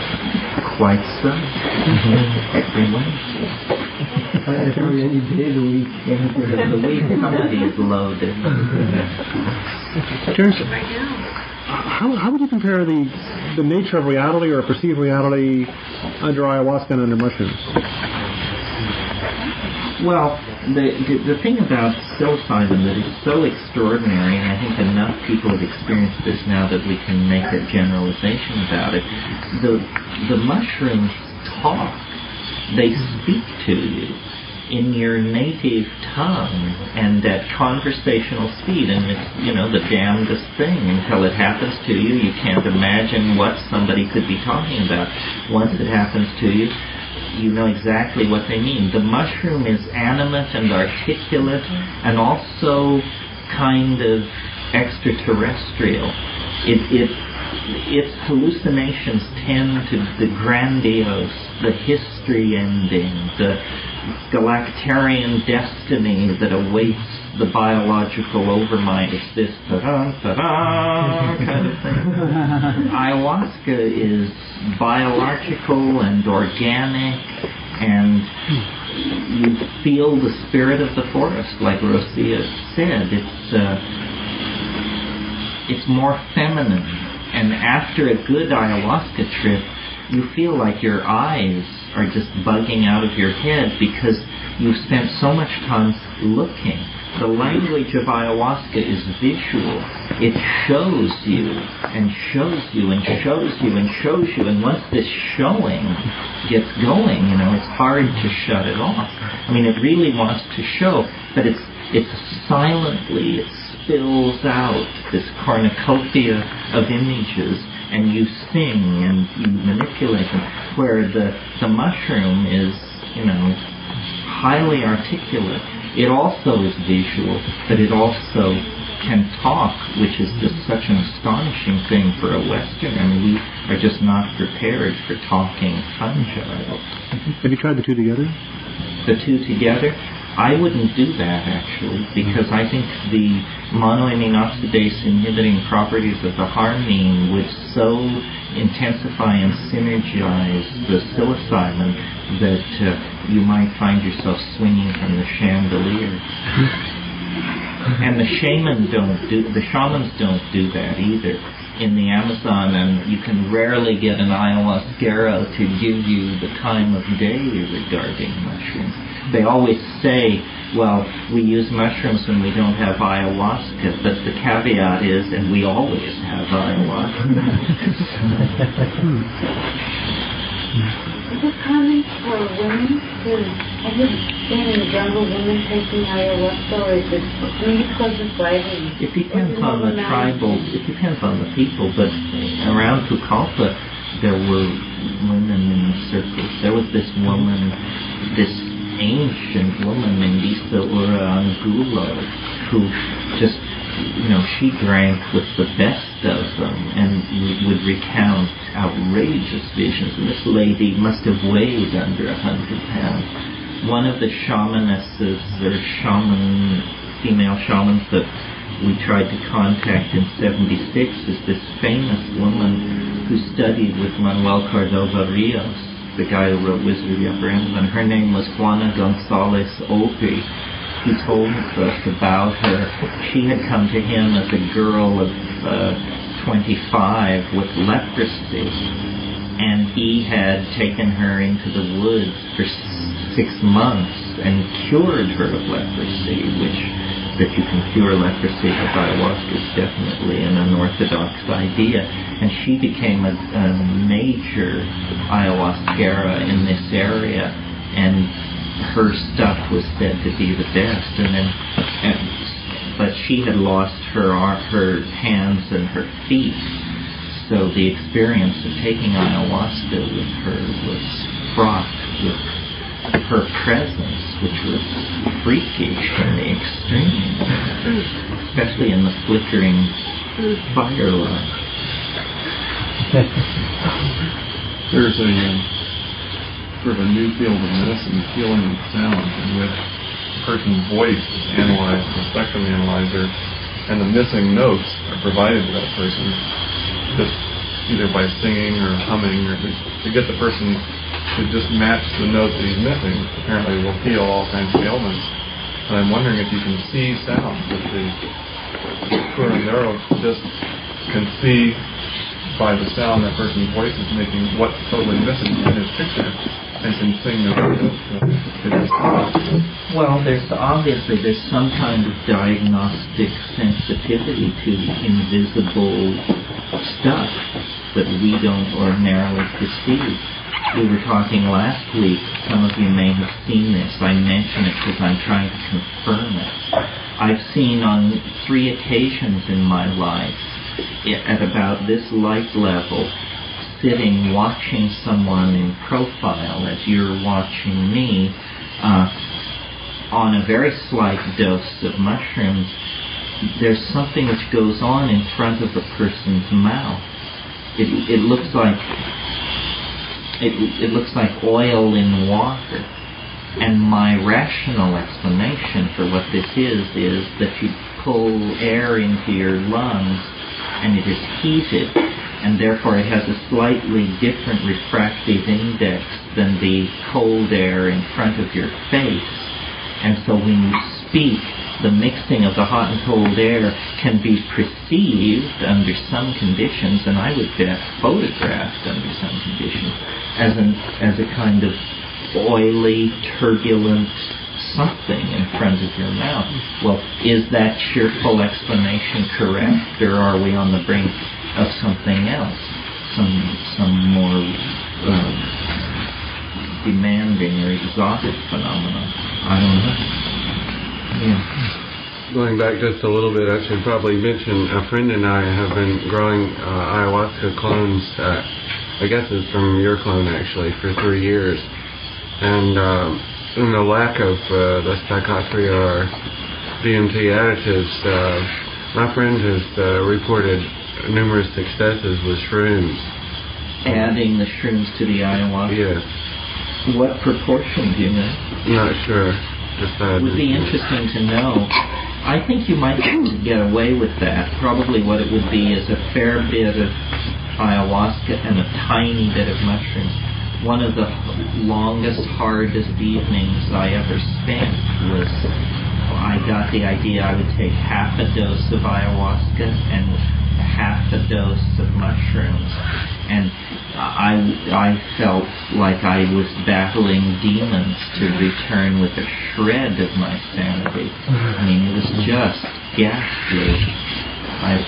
Quite so. Every Wednesday. I probably any day of the week. Because the week somebody is loaded. Terence, how, how would you compare the the nature of reality or perceived reality under ayahuasca and under mushrooms? Well, the, the, the thing about psilocybin that is so extraordinary, and I think enough people have experienced this now that we can make a generalization about it, the, the mushrooms talk. They speak to you in your native tongue and at conversational speed and it's you know the damnedest thing until it happens to you you can't imagine what somebody could be talking about once it happens to you you know exactly what they mean. The mushroom is animate and articulate and also kind of extraterrestrial. It, it, its hallucinations tend to the grandiose, the history ending, the galactarian destiny that awaits the biological overmind. It's this ta-da, ta-da kind of thing. Ayahuasca is biological and organic and you feel the spirit of the forest, like Rosia said. It's uh, it's more feminine, and after a good ayahuasca trip, you feel like your eyes are just bugging out of your head because you've spent so much time looking. The language of ayahuasca is visual. It shows you and shows you and shows you and shows you. And once this showing gets going, you know, it's hard to shut it off. I mean, it really wants to show, but it's it's silently, it spills out this cornucopia of images and you sing and you manipulate them. Where the, the mushroom is, you know, highly articulate. It also is visual, but it also can talk, which is just such an astonishing thing for a Western. I mean, we are just not prepared for talking fungi. Have you tried the two together? The two together? I wouldn't do that actually, because I think the monoamine oxidase inhibiting properties of the harmine would so intensify and synergize the psilocybin that uh, you might find yourself swinging from the chandelier. and the shaman don't do the shamans don't do that either in the Amazon, and you can rarely get an ayahuasquero to give you the time of day regarding mushrooms. They always say, well, we use mushrooms when we don't have ayahuasca, but the caveat is, and we always have ayahuasca. This common for women? Because have you been in the jungle women taking ayahuasca, or is it? I mean, it's close to flagging. It depends on the tribal. It depends on the people, but around Pucallpa, there were women in the circles. There was this woman, this ancient woman named Isa Ura Angulo, who just you know, she drank with the best of them um, and would recount outrageous visions. And this lady must have weighed under a hundred pounds. One of the shamanesses or shaman, female shamans that we tried to contact in 76 is this famous woman who studied with Manuel Cordova Rios, the guy who wrote Wizard of the Upper Amazon. Her name was Juana Gonzalez Opie he told us about her. She had come to him as a girl of uh, 25 with leprosy, and he had taken her into the woods for six months and cured her of leprosy, which that you can cure leprosy with ayahuasca is definitely an unorthodox idea. And she became a, a major ayahuasquera in this area, and her stuff was said to be the best, and then, and, but she had lost her her hands and her feet. So the experience of taking ayahuasca with her was fraught with her presence, which was freakish in the extreme, especially in the flickering firelight. There's a um, sort of a new field of medicine, healing and sound, in which a person's voice is analyzed, the spectrum analyzer, and the missing notes are provided to that person, just either by singing or humming, or to, get the person to just match the note that he's missing. Apparently, will heal all kinds of ailments. And I'm wondering if you can see sound, if the curandero just can see by the sound that person's voice is making what's totally missing in his picture sing Well, there's obviously there's some kind of diagnostic sensitivity to invisible stuff that we don't ordinarily perceive. We were talking last week, some of you may have seen this. I mention it because I'm trying to confirm it. I've seen on three occasions in my life at about this light level, sitting watching someone in profile as you're watching me, uh, on a very slight dose of mushrooms, there's something which goes on in front of the person's mouth. It, it looks like it, it looks like oil in water. And my rational explanation for what this is is that you pull air into your lungs and it is heated, and therefore it has a slightly different refractive index than the cold air in front of your face. And so when you speak, the mixing of the hot and cold air can be perceived under some conditions, and I would bet photographed under some conditions, as an as a kind of oily, turbulent something in front of your mouth. Well, is that cheerful explanation correct, or are we on the brink of something else, some some more um, demanding or exotic phenomenon? I don't know. Yeah. Going back just a little bit, I should probably mention a friend and I have been growing uh, ayahuasca clones. Uh, I guess it's from your clone actually for three years, and um, in the lack of uh, the psychotria or DMT additives, uh, my friend has uh, reported numerous successes with shrooms. Adding the shrooms to the ayahuasca. Yes. What proportion do you know? Not sure. It would be interesting to know. I think you might get away with that. Probably what it would be is a fair bit of ayahuasca and a tiny bit of mushrooms. One of the longest, hardest evenings I ever spent was I got the idea I would take half a dose of ayahuasca and half a dose of mushrooms, and I I felt like I was battling demons to return with a shred of my sanity. I mean, it was just ghastly. I'm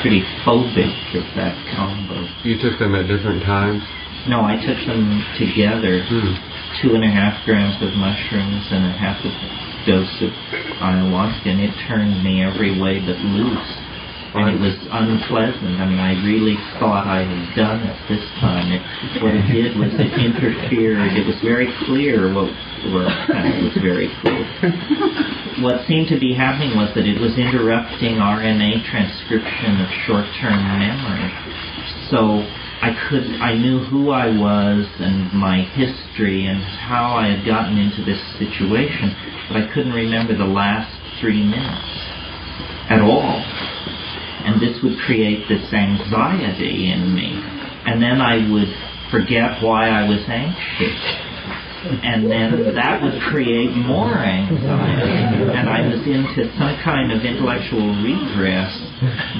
pretty phobic of that combo. You took them at different times. No, I took them together. Hmm. Two and a half grams of mushrooms and a half a dose of ayahuasca, and it turned me every way but loose. It was unpleasant. I mean, I really thought I had done it this time. It, what it did was it interfered. It was very clear what, it was very clear. What seemed to be happening was that it was interrupting RNA transcription of short-term memory. So I could I knew who I was and my history and how I had gotten into this situation, but I couldn't remember the last three minutes at all. This would create this anxiety in me. And then I would forget why I was anxious. And then that would create more anxiety. And I was into some kind of intellectual regress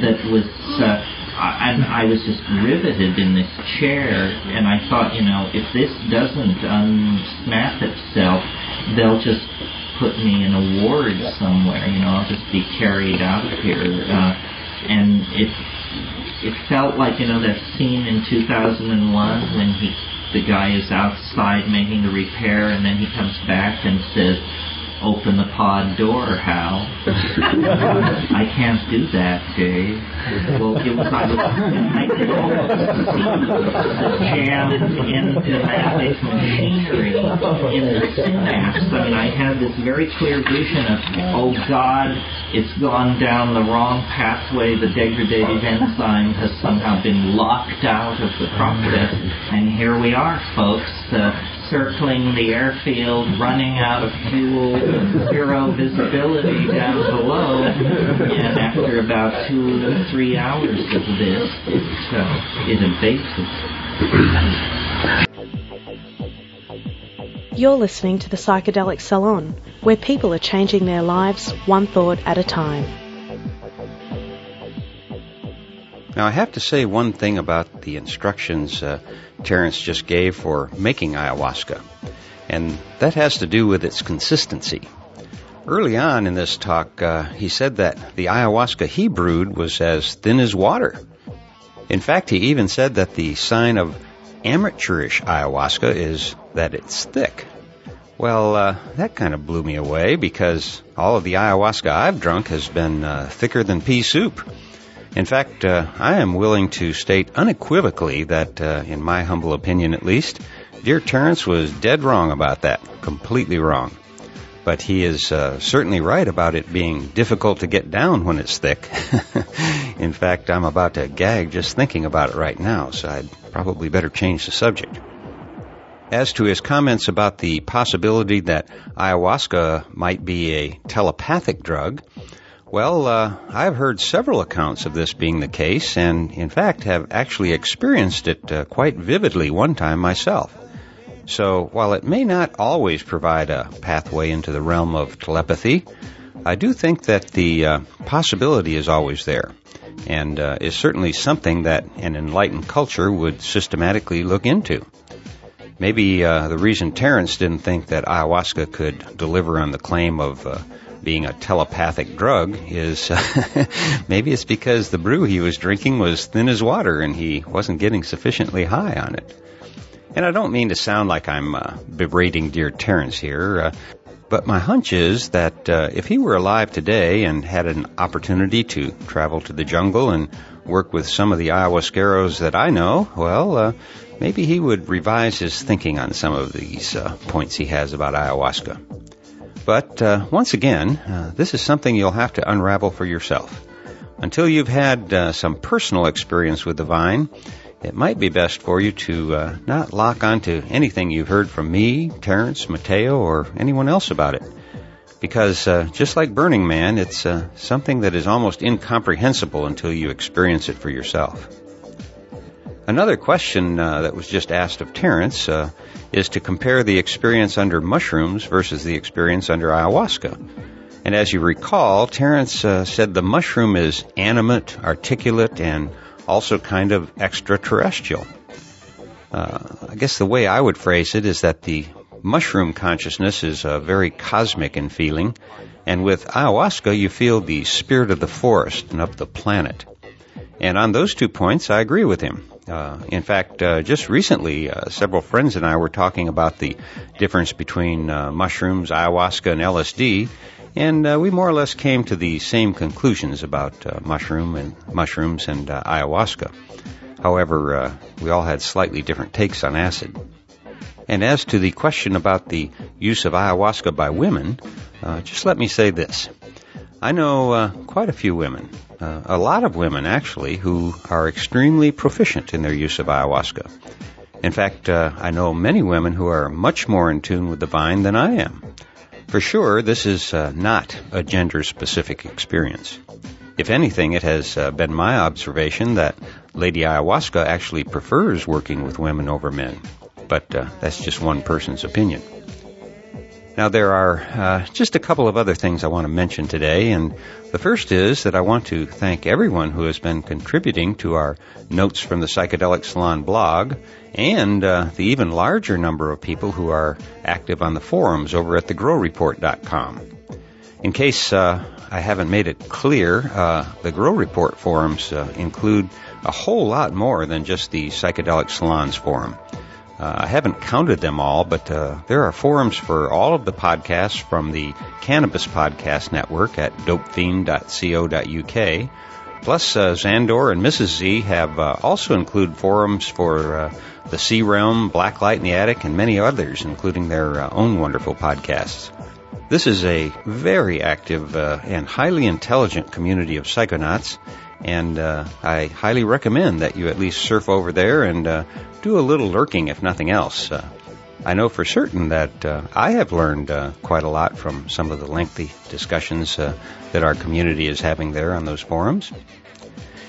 that was uh, and I was just riveted in this chair, and I thought, you know, if this doesn't unsnap itself, they'll just put me in a ward somewhere. You know, I'll just be carried out of here. Uh, and it it felt like you know that scene in 2001 when he the guy is outside making the repair, and then he comes back and says, open the pod door, Hal. I can't do that, Dave. Well, it was, I jammed in pneumatic machinery in the synapse. I mean, I had this very clear vision of, oh God, it's gone down the wrong pathway. The degradative enzyme has somehow been locked out of the process. And here we are, folks. Uh, circling the airfield, running out of fuel, zero visibility down below, and after about two or three hours of this, it, uh, it abates. You're listening to the Psychedelic Salon, where people are changing their lives one thought at a time. Now, I have to say one thing about the instructions uh, Terence just gave for making ayahuasca, and that has to do with its consistency. Early on in this talk, uh, he said that the ayahuasca he brewed was as thin as water. In fact, he even said that the sign of amateurish ayahuasca is that it's thick. Well, uh, that kind of blew me away because all of the ayahuasca I've drunk has been uh, thicker than pea soup. In fact, uh, I am willing to state unequivocally that, uh, in my humble opinion at least, dear Terence was dead wrong about that. Completely wrong. But he is uh, certainly right about it being difficult to get down when it's thick. in fact, I'm about to gag just thinking about it right now, so I'd probably better change the subject. As to his comments about the possibility that ayahuasca might be a telepathic drug, well, uh, I've heard several accounts of this being the case, and in fact have actually experienced it uh, quite vividly one time myself. So, while it may not always provide a pathway into the realm of telepathy, I do think that the uh, possibility is always there, and uh, is certainly something that an enlightened culture would systematically look into. Maybe uh, the reason Terence didn't think that ayahuasca could deliver on the claim of uh, being a telepathic drug is uh, maybe it's because the brew he was drinking was thin as water and he wasn't getting sufficiently high on it. And I don't mean to sound like I'm uh, berating dear Terence here, uh, but my hunch is that uh, if he were alive today and had an opportunity to travel to the jungle and work with some of the ayahuasqueros that I know, well, uh, maybe he would revise his thinking on some of these uh, points he has about ayahuasca. But uh, once again, uh, this is something you'll have to unravel for yourself. Until you've had uh, some personal experience with the vine, it might be best for you to uh, not lock onto anything you've heard from me, Terence, Mateo, or anyone else about it. Because uh, just like Burning Man, it's uh, something that is almost incomprehensible until you experience it for yourself. Another question uh, that was just asked of Terence uh, is to compare the experience under mushrooms versus the experience under ayahuasca. And as you recall, Terence uh, said the mushroom is animate, articulate, and also kind of extraterrestrial. Uh, I guess the way I would phrase it is that the mushroom consciousness is uh, very cosmic in feeling, and with ayahuasca you feel the spirit of the forest and of the planet. And on those two points, I agree with him. Uh, in fact, uh, just recently, uh, several friends and I were talking about the difference between uh, mushrooms, ayahuasca, and LSD, and uh, we more or less came to the same conclusions about uh, mushroom and mushrooms and ayahuasca. However, we all had slightly different takes on acid. And as to the question about the use of ayahuasca by women, just let me say this. I know quite a few women, uh, a lot of women actually, who are extremely proficient in their use of ayahuasca. In fact, uh, I know many women who are much more in tune with the vine than I am. For sure, this is uh, not a gender specific experience. If anything, it has uh, been my observation that Lady Ayahuasca actually prefers working with women over men. But uh, that's just one person's opinion. Now, there are uh, just a couple of other things I want to mention today, and the first is that I want to thank everyone who has been contributing to our Notes from the Psychedelic Salon blog, and uh, the even larger number of people who are active on the forums over at thegrowreport.com. In case uh, I haven't made it clear, uh, the Grow Report forums uh, include a whole lot more than just the Psychedelic Salons forum. Uh, I haven't counted them all, but uh, there are forums for all of the podcasts from the Cannabis Podcast Network at dopefiend.co.uk. Plus, uh, Xandor and Mrs. Z have uh, also included forums for uh, the C-Realm, Blacklight in the Attic, and many others, including their uh, own wonderful podcasts. This is a very active and highly intelligent community of psychonauts, and uh, I highly recommend that you at least surf over there and uh, do a little lurking, if nothing else. Uh, I know for certain that uh, I have learned uh, quite a lot from some of the lengthy discussions uh, that our community is having there on those forums.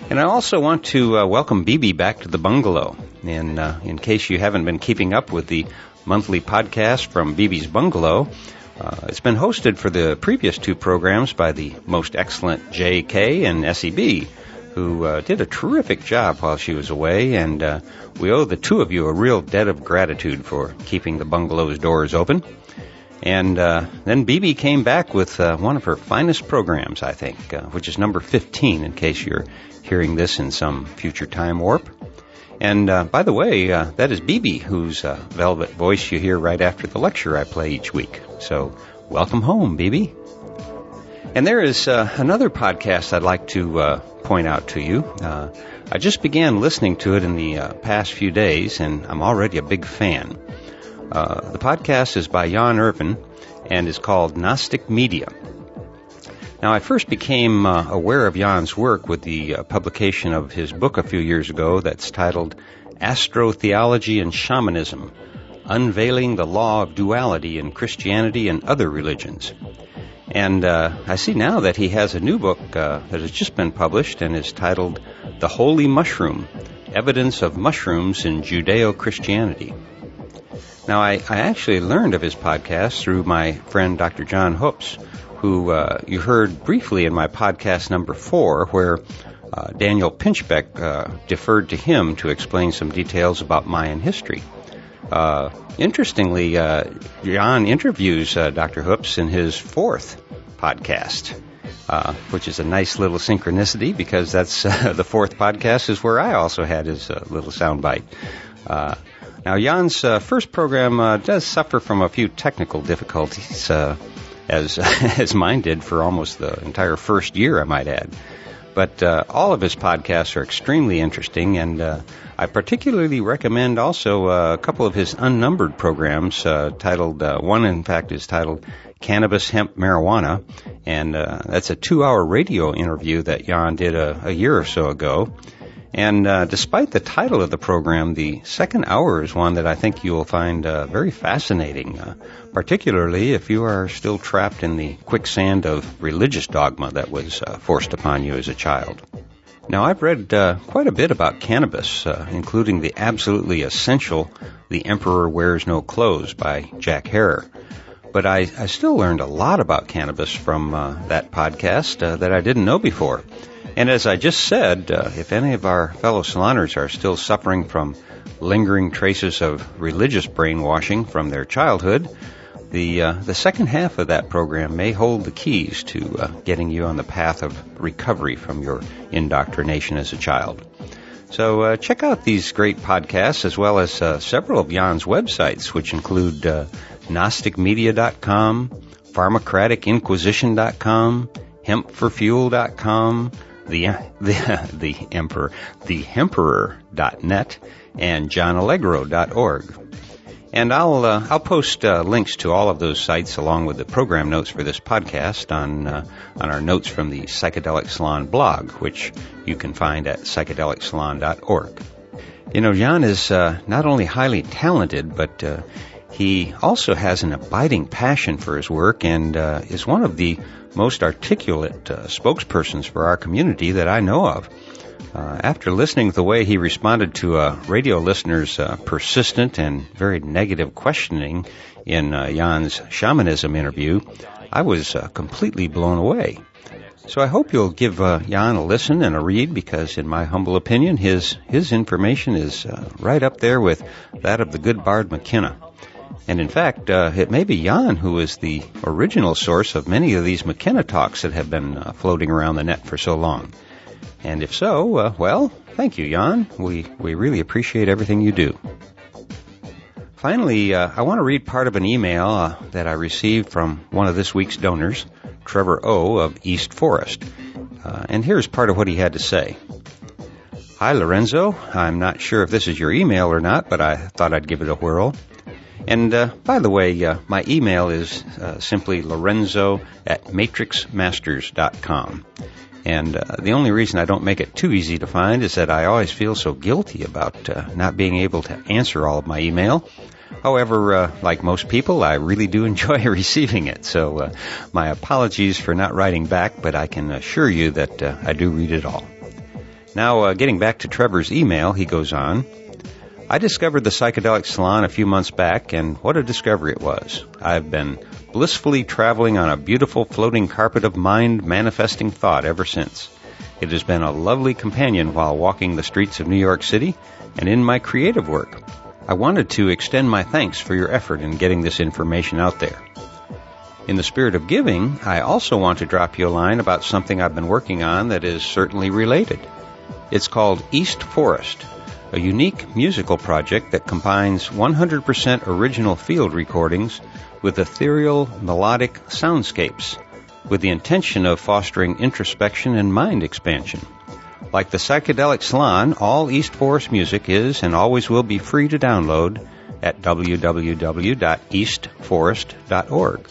And I also want to uh, welcome BB back to the bungalow. And uh, in case you haven't been keeping up with the monthly podcast from BB's bungalow, uh, it's been hosted for the previous two programs by the most excellent JK and SEB, who uh, did a terrific job while she was away, and uh, we owe the two of you a real debt of gratitude for keeping the bungalow's doors open. And uh, then BB came back with uh, one of her finest programs, I think, uh, which is number 15, in case you're hearing this in some future time warp. And uh, by the way, uh, that is BB, whose uh, velvet voice you hear right after the lecture I play each week. So welcome home, BB. And there is uh, another podcast I'd like to uh, point out to you. Uh, I just began listening to it in the uh, past few days, and I'm already a big fan. Uh, the podcast is by Jan Irvin and is called Gnostic Media. Now, I first became uh, aware of Jan's work with the publication of his book a few years ago that's titled Astrotheology and Shamanism Unveiling the Law of Duality in Christianity and Other Religions. And uh, I see now that he has a new book uh, that has just been published and is titled The Holy Mushroom Evidence of Mushrooms in Judeo Christianity. Now, I, I, actually learned of his podcast through my friend Dr. John Hoopes, who uh, you heard briefly in my podcast number four, where uh, Daniel Pinchbeck uh, deferred to him to explain some details about Mayan history. Uh, interestingly, uh, John interviews uh, Dr. Hoopes in his fourth podcast, uh, which is a nice little synchronicity because that's uh, the fourth podcast is where I also had his little soundbite. now, Jan's first program does suffer from a few technical difficulties, as as mine did for almost the entire first year, I might add. But all of his podcasts are extremely interesting and I particularly recommend also uh, a couple of his unnumbered programs uh, titled, uh, one in fact is titled Cannabis Hemp Marijuana, and uh, that's a two hour radio interview that Jan did a, a year or so ago. And uh, despite the title of the program, the second hour is one that I think you will find uh, very fascinating, uh, particularly if you are still trapped in the quicksand of religious dogma that was uh, forced upon you as a child. Now, I've read uh, quite a bit about cannabis, uh, including the absolutely essential The Emperor Wears No Clothes by Jack Herer. But I, I still learned a lot about cannabis from that podcast that I didn't know before. And as I just said, uh, if any of our fellow saloners are still suffering from lingering traces of religious brainwashing from their childhood, the uh, the second half of that program may hold the keys to uh, getting you on the path of recovery from your indoctrination as a child. So uh, check out these great podcasts as well as uh, several of Jan's websites, which include uh, GnosticMedia.com, PharmacraticInquisition.com, HempForFuel.com, the the the Emperor, the Emperor.net, and JohnAllegro.org. And I'll uh, I'll post uh, links to all of those sites along with the program notes for this podcast on uh, on our notes from the Psychedelic Salon blog, which you can find at psychedelicsalon.org. You know, Jan is uh, not only highly talented, but uh, he also has an abiding passion for his work and uh, is one of the most articulate spokespersons for our community that I know of. Uh, after listening to the way he responded to a radio listener's uh, persistent and very negative questioning in uh, Jan's shamanism interview, I was uh, completely blown away. So I hope you'll give uh, Jan a listen and a read because, in my humble opinion, his his information is uh, right up there with that of the good bard McKenna. And in fact, it may be Jan who is the original source of many of these McKenna talks that have been floating around the net for so long. And if so, uh, well, thank you, Jan. We, we really appreciate everything you do. Finally, uh, I want to read part of an email uh, that I received from one of this week's donors, Trevor O. of East Forest. Uh, and here's part of what he had to say. Hi, Lorenzo. I'm not sure if this is your email or not, but I thought I'd give it a whirl. And uh, by the way, uh, my email is uh, simply lorenzo at matrixmasters.com. And uh, the only reason I don't make it too easy to find is that I always feel so guilty about uh, not being able to answer all of my email. However, uh, like most people, I really do enjoy receiving it. So my apologies for not writing back, but I can assure you that I do read it all. Now, getting back to Trevor's email, he goes on. I discovered the Psychedelic Salon a few months back, and what a discovery it was. I've been blissfully traveling on a beautiful floating carpet of mind manifesting thought ever since. It has been a lovely companion while walking the streets of New York City and in my creative work. I wanted to extend my thanks for your effort in getting this information out there. In the spirit of giving, I also want to drop you a line about something I've been working on that is certainly related. It's called East Forest, a unique musical project that combines 100% original field recordings with ethereal, melodic soundscapes, with the intention of fostering introspection and mind expansion. Like the Psychedelic Salon, all East Forest music is and always will be free to download at www.eastforest.org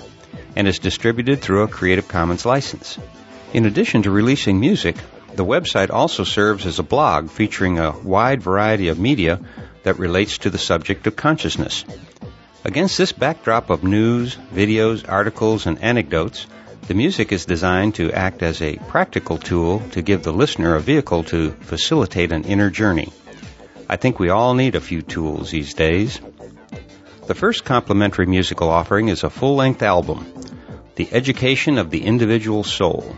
and is distributed through a Creative Commons license. In addition to releasing music, the website also serves as a blog featuring a wide variety of media that relates to the subject of consciousness. Against this backdrop of news, videos, articles, and anecdotes, the music is designed to act as a practical tool to give the listener a vehicle to facilitate an inner journey. I think we all need a few tools these days. The first complimentary musical offering is a full length album, The Education of the Individual Soul,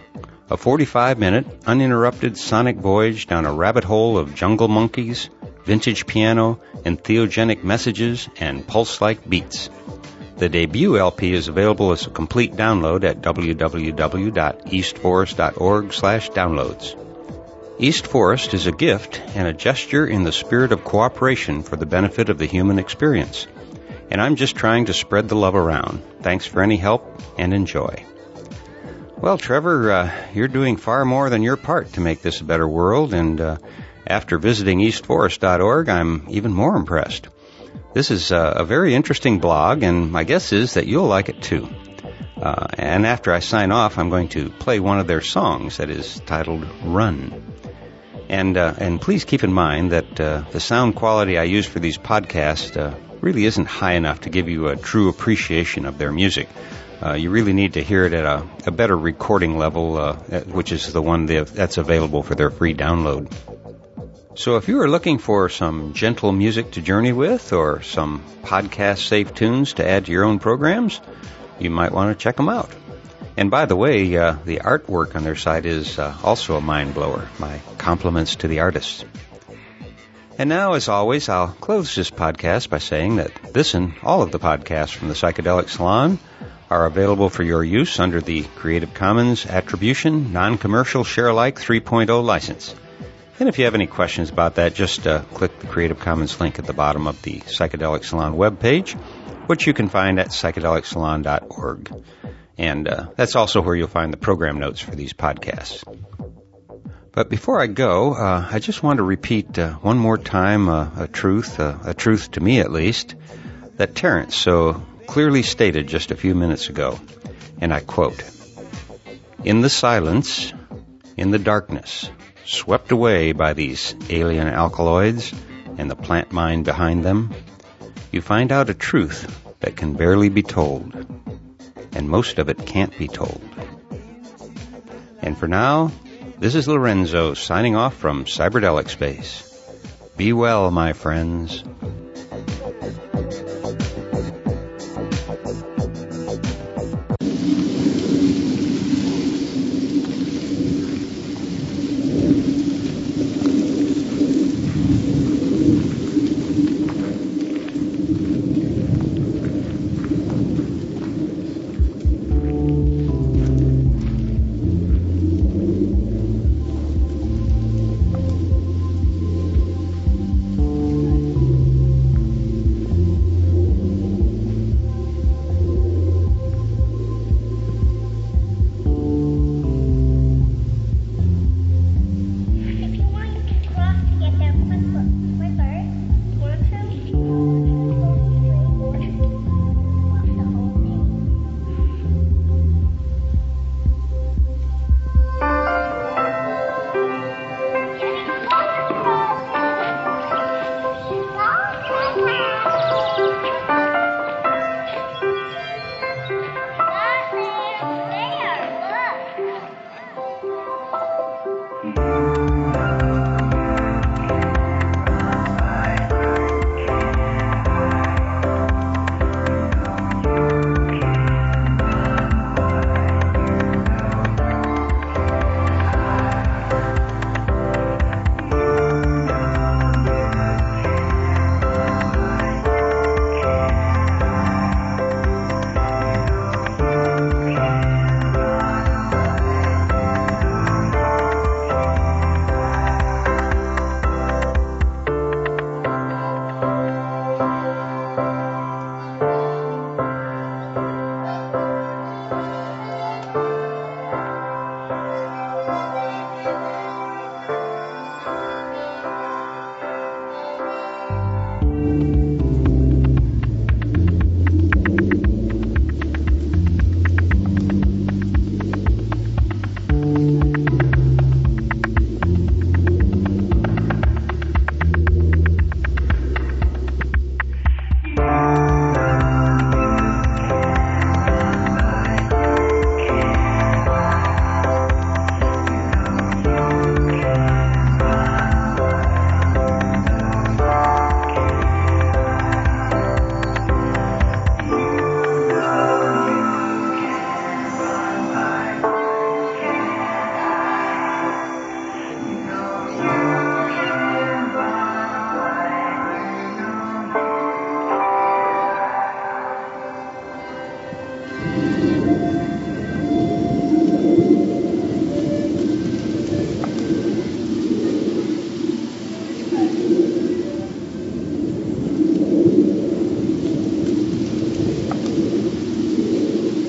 a 45 minute, uninterrupted sonic voyage down a rabbit hole of jungle monkeys, vintage piano, entheogenic messages, and pulse-like beats. The debut LP is available as a complete download at www.eastforest.org/downloads. East Forest is a gift and a gesture in the spirit of cooperation for the benefit of the human experience. And I'm just trying to spread the love around. Thanks for any help and enjoy. Well, Trevor, uh, you're doing far more than your part to make this a better world, and uh, after visiting eastforest.org, I'm even more impressed. This is uh, a very interesting blog, and my guess is that you'll like it too. Uh, and after I sign off, I'm going to play one of their songs that is titled Run. And, uh, and please keep in mind that uh, the sound quality I use for these podcasts really isn't high enough to give you a true appreciation of their music. Uh, you really need to hear it at a, a better recording level, uh, which is the one that's available for their free download. So if you are looking for some gentle music to journey with or some podcast safe tunes to add to your own programs, you might want to check them out. And by the way, uh, the artwork on their site is uh, also a mind blower. My compliments to the artists. And now, as always, I'll close this podcast by saying that this and all of the podcasts from the Psychedelic Salon are available for your use under the Creative Commons Attribution Non-Commercial Share Alike 3.0 license. And if you have any questions about that, just uh, click the Creative Commons link at the bottom of the Psychedelic Salon webpage, which you can find at psychedelicsalon.org. And uh, that's also where you'll find the program notes for these podcasts. But before I go, uh, I just want to repeat uh, one more time uh, a truth, uh, a truth to me at least, that Terence so clearly stated just a few minutes ago. And I quote, In the silence, in the darkness, swept away by these alien alkaloids and the plant mind behind them, you find out a truth that can barely be told. And most of it can't be told. And for now, this is Lorenzo signing off from Cyberdelic Space. Be well, my friends.